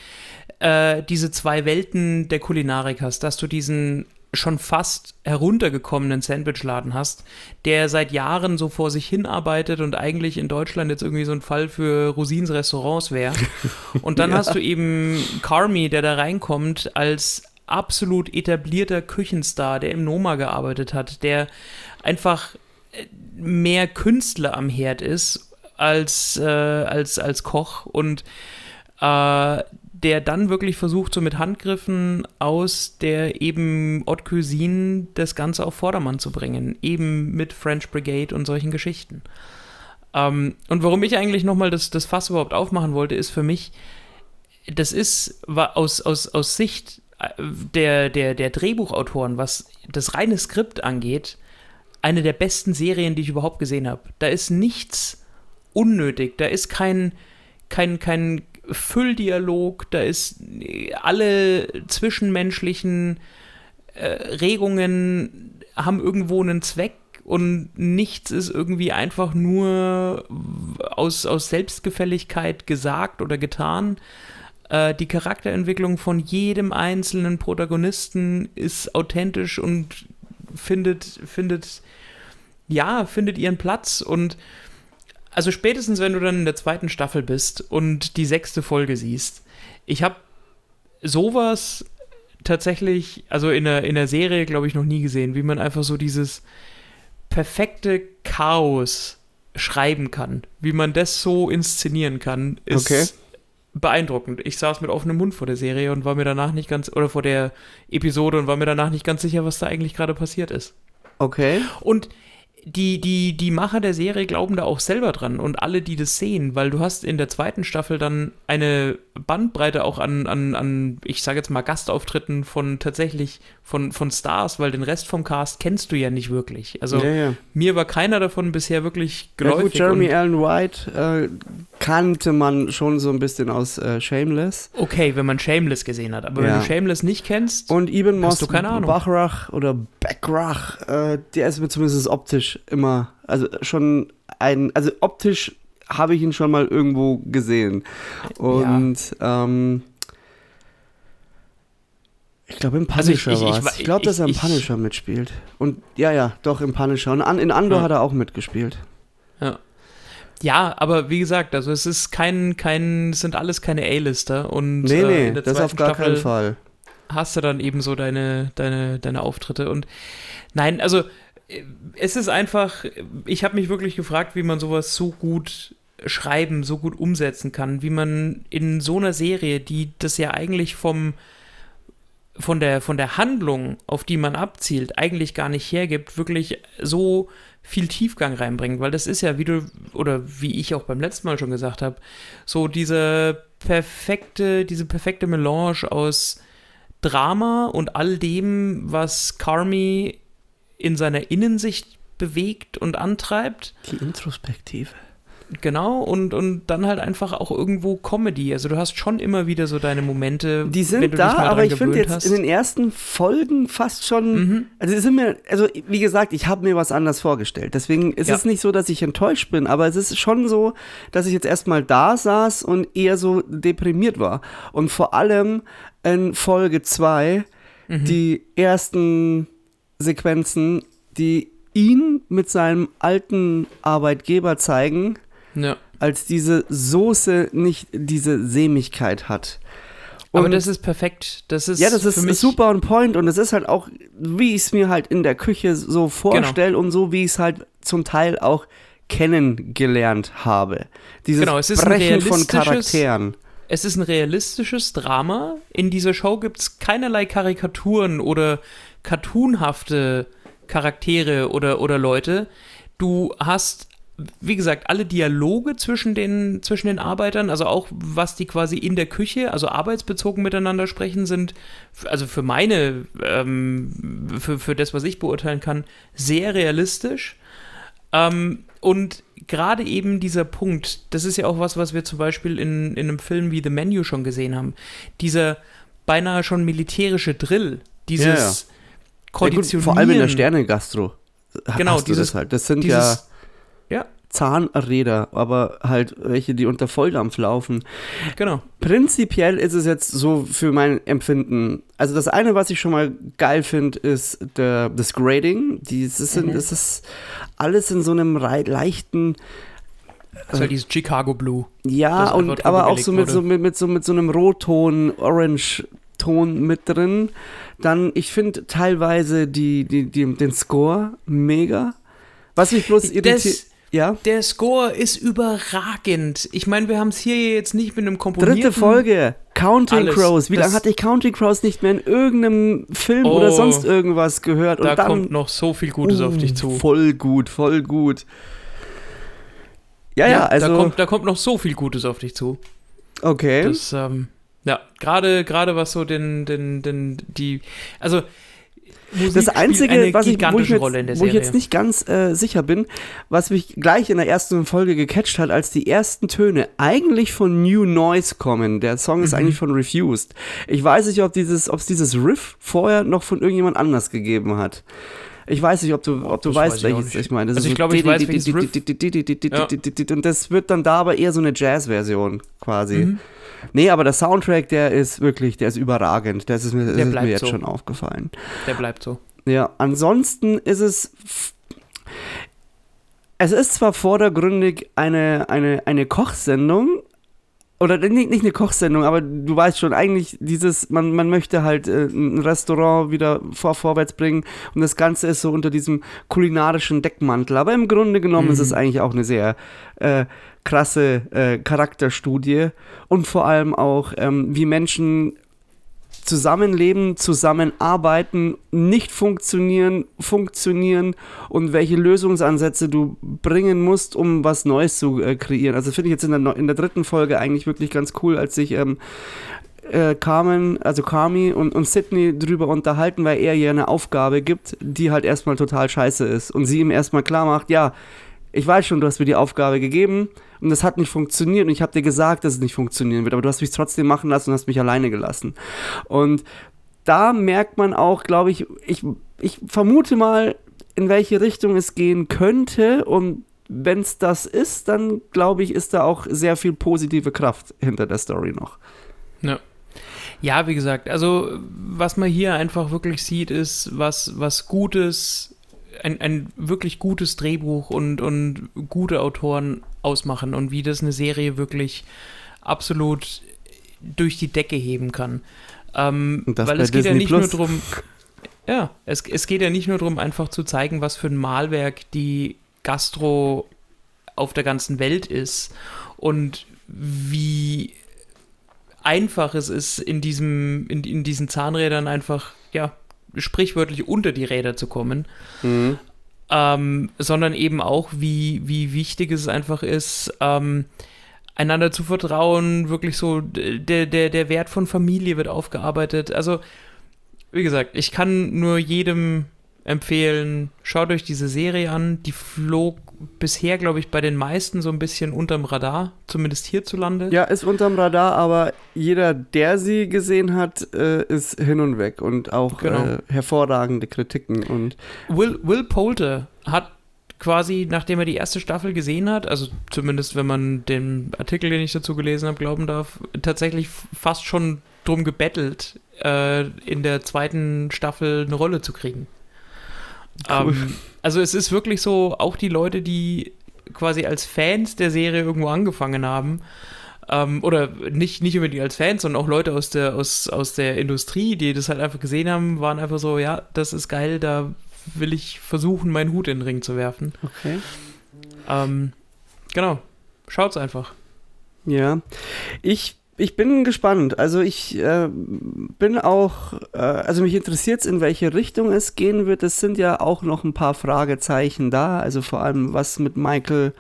äh, diese zwei Welten der Kulinarik hast, dass du diesen schon fast heruntergekommenen Sandwichladen hast, der seit Jahren so vor sich hinarbeitet und eigentlich in Deutschland jetzt irgendwie so ein Fall für Rosins Restaurants wäre. Und dann Ja. hast du eben Carmi, der da reinkommt als absolut etablierter Küchenstar, der im Noma gearbeitet hat, der einfach äh, mehr Künstler am Herd ist als, äh, als, als Koch und äh, der dann wirklich versucht, so mit Handgriffen aus der eben Haute Cuisine das Ganze auf Vordermann zu bringen. Eben mit French Brigade und solchen Geschichten. Ähm, und warum ich eigentlich nochmal das, das Fass überhaupt aufmachen wollte, ist für mich, das ist aus, aus, aus Sicht äh, der, der, der Drehbuchautoren, was das reine Skript angeht, eine der besten Serien, die ich überhaupt gesehen habe. Da ist nichts unnötig, da ist kein, kein, kein Fülldialog, da ist äh, alle zwischenmenschlichen äh, Regungen haben irgendwo einen Zweck und nichts ist irgendwie einfach nur aus, aus Selbstgefälligkeit gesagt oder getan. Äh, die Charakterentwicklung von jedem einzelnen Protagonisten ist authentisch und findet, findet, ja, findet ihren Platz und also spätestens, wenn du dann in der zweiten Staffel bist und die sechste Folge siehst, ich habe sowas tatsächlich, also in der, in der Serie, glaube ich, noch nie gesehen, wie man einfach so dieses perfekte Chaos schreiben kann, wie man das so inszenieren kann, ist Okay. beeindruckend. Ich saß mit offenem Mund vor der Serie und war mir danach nicht ganz, oder vor der Episode und war mir danach nicht ganz sicher, was da eigentlich gerade passiert ist. Okay. Und die, die, die Macher der Serie glauben da auch selber dran und alle, die das sehen, weil du hast in der zweiten Staffel dann eine Bandbreite auch an, an, an ich sage jetzt mal, Gastauftritten von tatsächlich von, von Stars, weil den Rest vom Cast kennst du ja nicht wirklich. Also ja, ja. mir war keiner davon bisher wirklich Ja, geläufig. gut, Jeremy Allen White äh, kannte man schon so ein bisschen aus äh, Shameless. okay, wenn man Shameless gesehen hat, aber Ja. wenn du Shameless nicht kennst, Und Eben Moss Hast du keine Ahnung? Bachrach oder Backrach, äh, der ist mir zumindest optisch immer, also schon ein, also optisch habe ich ihn schon mal irgendwo gesehen. Und ähm, ich glaube im Also ich- Punisher ich- ich war wa- es. Ich glaube, dass er im ich- Punisher mitspielt. Und ja, ja, doch im Punisher. Und an, in Andor Ja. hat er auch mitgespielt. Ja. Ja, aber wie gesagt, also es ist kein, kein, es sind alles keine A-Lister und Nee, äh, nee, der das auf gar Staffel keinen Fall. hast du dann eben so deine, deine, deine Auftritte und nein, also äh, es ist einfach, ich habe mich wirklich gefragt, wie man sowas so gut schreiben, so gut umsetzen kann, wie man in so einer Serie, die das ja eigentlich vom von der, von der Handlung, auf die man abzielt, eigentlich gar nicht hergibt, wirklich so viel Tiefgang reinbringt, weil das ist ja, wie du, oder wie ich auch beim letzten Mal schon gesagt habe, so diese perfekte, diese perfekte Melange aus Drama und all dem, was Carmi in seiner Innensicht bewegt und antreibt. Die Introspektive. Genau, und, und dann halt einfach auch irgendwo Comedy. Also du hast schon immer wieder so deine Momente. Die sind da, aber ich finde jetzt hast. in den ersten Folgen fast schon. Mhm. Also, sind mir, also wie gesagt, ich habe mir was anders vorgestellt. Deswegen ist Ja. es nicht so, dass ich enttäuscht bin, aber es ist schon so, dass ich jetzt erstmal da saß und eher so deprimiert war. Und vor allem in Folge 2 Mhm. die ersten Sequenzen, die ihn mit seinem alten Arbeitgeber zeigen, Ja. als diese Soße nicht diese Sämigkeit hat. Aber Und- das ist perfekt. Das ist ja, das ist super on point und es ist halt auch, wie ich es mir halt in der Küche so vorstelle Genau. und so, wie ich es halt zum Teil auch kennengelernt habe. Dieses Genau, es ist ein Brechen von Charakteren. Es ist ein realistisches Drama. In dieser Show gibt es keinerlei Karikaturen oder cartoonhafte Charaktere oder, oder Leute. Du hast, wie gesagt, alle Dialoge zwischen den, zwischen den Arbeitern, also auch was die quasi in der Küche, also arbeitsbezogen miteinander sprechen, sind, also für meine, ähm, für, für das, was ich beurteilen kann, sehr realistisch. Ähm, und gerade eben dieser Punkt, das ist ja auch was, was wir zum Beispiel in, in einem Film wie The Menu schon gesehen haben. Dieser beinahe schon militärische Drill, dieses ja. Ja, gut, Konditionieren. vor allem in der Sterne-Gastro. Genau, dieses- das halt. Das sind dieses- ja Ja, Zahnräder, aber halt welche, die unter Volldampf laufen. genau. Prinzipiell ist es jetzt so für mein Empfinden. Also das eine, was ich schon mal geil finde, ist der, das Grading. Dieses sind, Mhm. Das ist alles in so einem leichten, Das ist halt dieses Chicago Blue. ja, und aber auch so mit, so mit, mit so mit so einem Rotton, Orange-Ton mit drin. Dann, ich finde teilweise die, die, die, den Score mega. Was mich bloß irritiert. Ja. der Score ist überragend. Ich meine, wir haben es hier jetzt nicht mit einem komponierten... Dritte Folge, Counting Alles. Crows. Wie lange hatte ich Counting Crows nicht mehr in irgendeinem Film oder Oh. sonst irgendwas gehört? Da und dann, kommt noch so viel Gutes auf dich Uh, zu. Voll gut, voll gut. Ja, ja, also, da, kommt, da kommt noch so viel Gutes auf dich zu. okay. Das, ähm, ja, gerade gerade was so den, den, den, die, also Musik Das Einzige, was ich, wo, ich jetzt, wo ich jetzt nicht ganz äh, sicher bin, was mich gleich in der ersten Folge gecatcht hat, als die ersten Töne eigentlich von New Noise kommen. Der Song ist Mhm. eigentlich von Refused. Ich weiß nicht, ob dieses, ob es dieses Riff vorher noch von irgendjemand anders gegeben hat. Ich weiß nicht, ob du, ob du weißt, welches ich meine. Also ich glaube, ich weiß, welches Riff. Und das wird dann da aber eher so eine Jazz-Version quasi. Mhm. Nee, aber der Soundtrack, der ist wirklich, der ist überragend. Das ist mir, das ist mir jetzt so. schon aufgefallen. Der bleibt so. Ja, ansonsten ist es. es ist zwar vordergründig eine, eine, eine Kochsendung, oder nicht, nicht eine Kochsendung, aber du weißt schon, eigentlich dieses, man, man möchte halt äh, ein Restaurant wieder vor, vorwärts bringen und das Ganze ist so unter diesem kulinarischen Deckmantel. Aber im Grunde genommen mhm. ist es mhm. eigentlich auch eine sehr äh, krasse äh, Charakterstudie und vor allem auch, ähm, wie Menschen Zusammenleben, Zusammenarbeiten nicht funktionieren, funktionieren und welche Lösungsansätze du bringen musst, um was Neues zu äh, kreieren. Also finde ich jetzt in der, in der dritten Folge eigentlich wirklich ganz cool, als sich ähm, äh, Carmen, also Carmi und, und Sydney drüber unterhalten, weil er ihr eine Aufgabe gibt, die halt erstmal total scheiße ist. Und sie ihm erstmal klar macht, ja, ich weiß schon, du hast mir die Aufgabe gegeben und das hat nicht funktioniert und ich habe dir gesagt, dass es nicht funktionieren wird, aber du hast mich trotzdem machen lassen und hast mich alleine gelassen. Und da merkt man auch, glaube ich, ich, ich vermute mal, in welche Richtung es gehen könnte und wenn es das ist, dann glaube ich, ist da auch sehr viel positive Kraft hinter der Story noch. Ja. Ja, wie gesagt, also was man hier einfach wirklich sieht, ist was, was Gutes ein, ein wirklich gutes Drehbuch und, und gute Autoren ausmachen und wie das eine Serie wirklich absolut durch die Decke heben kann. Ähm, weil es geht Disney ja nicht Plus. nur darum, ja, es, es geht ja nicht nur darum, einfach zu zeigen, was für ein Malwerk die Gastro auf der ganzen Welt ist und wie einfach es ist, in, diesem, in, in diesen Zahnrädern einfach, ja, sprichwörtlich unter die Räder zu kommen. Mhm. Ähm, sondern eben auch, wie, wie wichtig es einfach ist, ähm, einander zu vertrauen, wirklich so, der, der, der Wert von Familie wird aufgearbeitet. Also, wie gesagt, ich kann nur jedem empfehlen, schaut euch diese Serie an. Die flog bisher, glaube ich, bei den meisten so ein bisschen unterm Radar, zumindest hierzulande. Ja, ist unterm Radar, aber jeder, der sie gesehen hat, äh, ist hin und weg und auch genau. äh, hervorragende Kritiken. Und Will, Will Poulter hat quasi, nachdem er die erste Staffel gesehen hat, also zumindest wenn man den Artikel, den ich dazu gelesen habe, glauben darf, tatsächlich fast schon drum gebettelt, äh, in der zweiten Staffel eine Rolle zu kriegen. Cool. Ähm, also es ist wirklich so, auch die Leute, die quasi als Fans der Serie irgendwo angefangen haben, ähm, oder nicht, nicht unbedingt als Fans, sondern auch Leute aus der, aus, aus der Industrie, die das halt einfach gesehen haben, waren einfach so, ja, das ist geil, da will ich versuchen, meinen Hut in den Ring zu werfen. Okay. Ähm, genau. Schaut's einfach. Ja. Ich ich bin gespannt. Also ich äh, bin auch, äh, also mich interessiert es, in welche Richtung es gehen wird. Es sind ja auch noch ein paar Fragezeichen da. Also vor allem, was mit Michael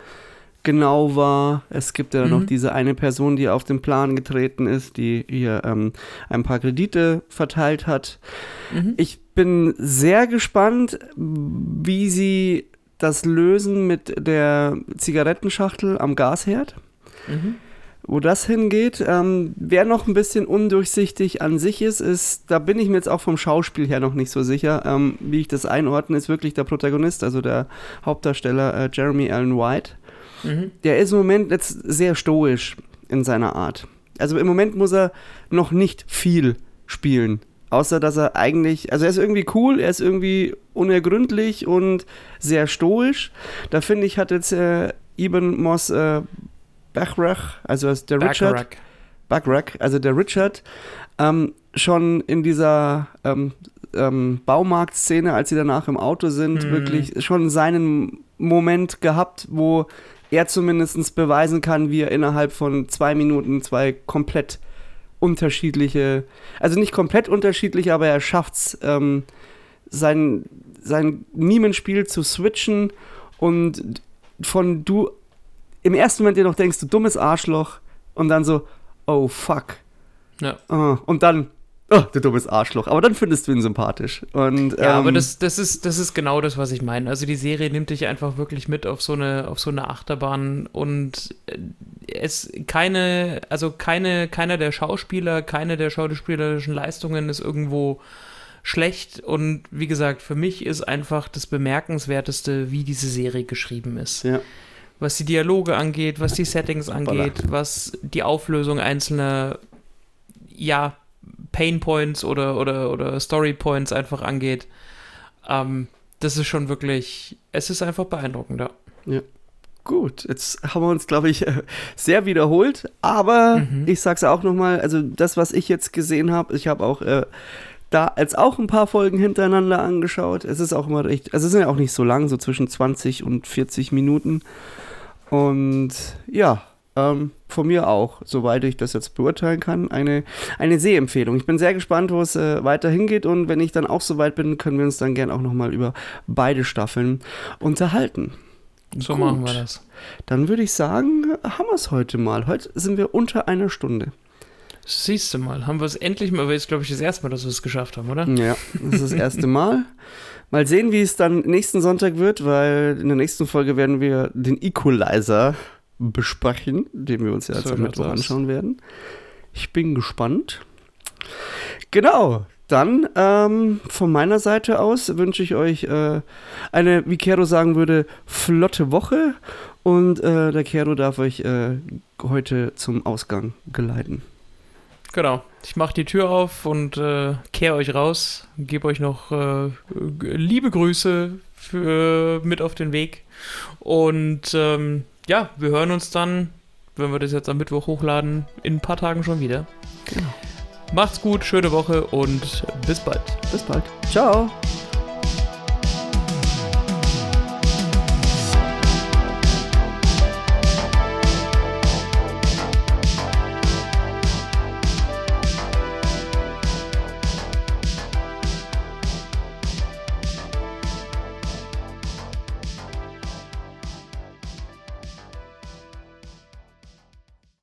genau war. Es gibt ja mhm. noch diese eine Person, die auf den Plan getreten ist, die hier ähm, ein paar Kredite verteilt hat. Mhm. Ich bin sehr gespannt, wie sie das lösen mit der Zigarettenschachtel am Gasherd. Mhm. Wo das hingeht, ähm, wer noch ein bisschen undurchsichtig an sich ist, ist, da bin ich mir jetzt auch vom Schauspiel her noch nicht so sicher, ähm, wie ich das einordne, ist wirklich der Protagonist, also der Hauptdarsteller äh, Jeremy Allen White. Mhm. Der ist im Moment jetzt sehr stoisch in seiner Art. Also im Moment muss er noch nicht viel spielen. Außer dass er eigentlich, also er ist irgendwie cool, er ist irgendwie unergründlich und sehr stoisch. Da finde ich, hat jetzt äh, Ibn Moss äh, Bachrach, also der Richard. Bachrach, also der Richard, ähm, schon in dieser ähm, ähm, Baumarktszene, als sie danach im Auto sind, hm. wirklich schon seinen Moment gehabt, wo er zumindest beweisen kann, wie er innerhalb von zwei Minuten zwei komplett unterschiedliche, also nicht komplett unterschiedliche, aber er schafft es, ähm, sein, sein Mimenspiel zu switchen und von du im ersten Moment dir noch denkst, du dummes Arschloch und dann so, oh fuck. Ja. Uh, und dann, oh, du dummes Arschloch. Aber dann findest du ihn sympathisch. Und, ja, ähm, aber das, das, ist, das ist genau das, was ich meine. Also die Serie nimmt dich einfach wirklich mit auf so eine, auf so eine Achterbahn und äh, es keine, also keine, keiner der Schauspieler, keine der schauspielerischen Leistungen ist irgendwo schlecht und wie gesagt, für mich ist einfach das Bemerkenswerteste, wie diese Serie geschrieben ist. Ja was die Dialoge angeht, was die Settings angeht, was die Auflösung einzelner, ja, Pain Points oder, oder, oder Story Points einfach angeht. Ähm, das ist schon wirklich, es ist einfach beeindruckend, ja. Ja. Gut, jetzt haben wir uns, glaube ich, sehr wiederholt, aber mhm. ich sage es auch nochmal, also das, was ich jetzt gesehen habe, ich habe auch äh, da als auch ein paar Folgen hintereinander angeschaut. Es ist auch immer recht, also es sind ja auch nicht so lang, so zwischen 20 und 40 Minuten. Und ja, ähm, von mir auch, soweit ich das jetzt beurteilen kann, eine, eine Sehempfehlung. Ich bin sehr gespannt, wo es äh, weiter hingeht und wenn ich dann auch soweit bin, können wir uns dann gern auch nochmal über beide Staffeln unterhalten. So Gut. machen wir das. Dann würde ich sagen, haben wir es heute mal. Heute sind wir unter einer Stunde. Siehst du mal, haben wir es endlich mal, aber jetzt glaube ich das erste Mal, dass wir es geschafft haben, oder? Ja, das ist das erste Mal. Mal sehen, wie es dann nächsten Sonntag wird, weil in der nächsten Folge werden wir den Equalizer besprechen, den wir uns ja jetzt am Mittwoch anschauen werden. Ich bin gespannt. Genau, dann ähm, von meiner Seite aus wünsche ich euch äh, eine, wie Kero sagen würde, flotte Woche und äh, der Kero darf euch äh, heute zum Ausgang geleiten. Genau. Ich mache die Tür auf und äh, kehre euch raus, gebe euch noch äh, liebe Grüße für, mit auf den Weg. Und ähm, ja, wir hören uns dann, wenn wir das jetzt am Mittwoch hochladen, in ein paar Tagen schon wieder. Genau. Macht's gut, schöne Woche und bis bald. Bis bald. Ciao.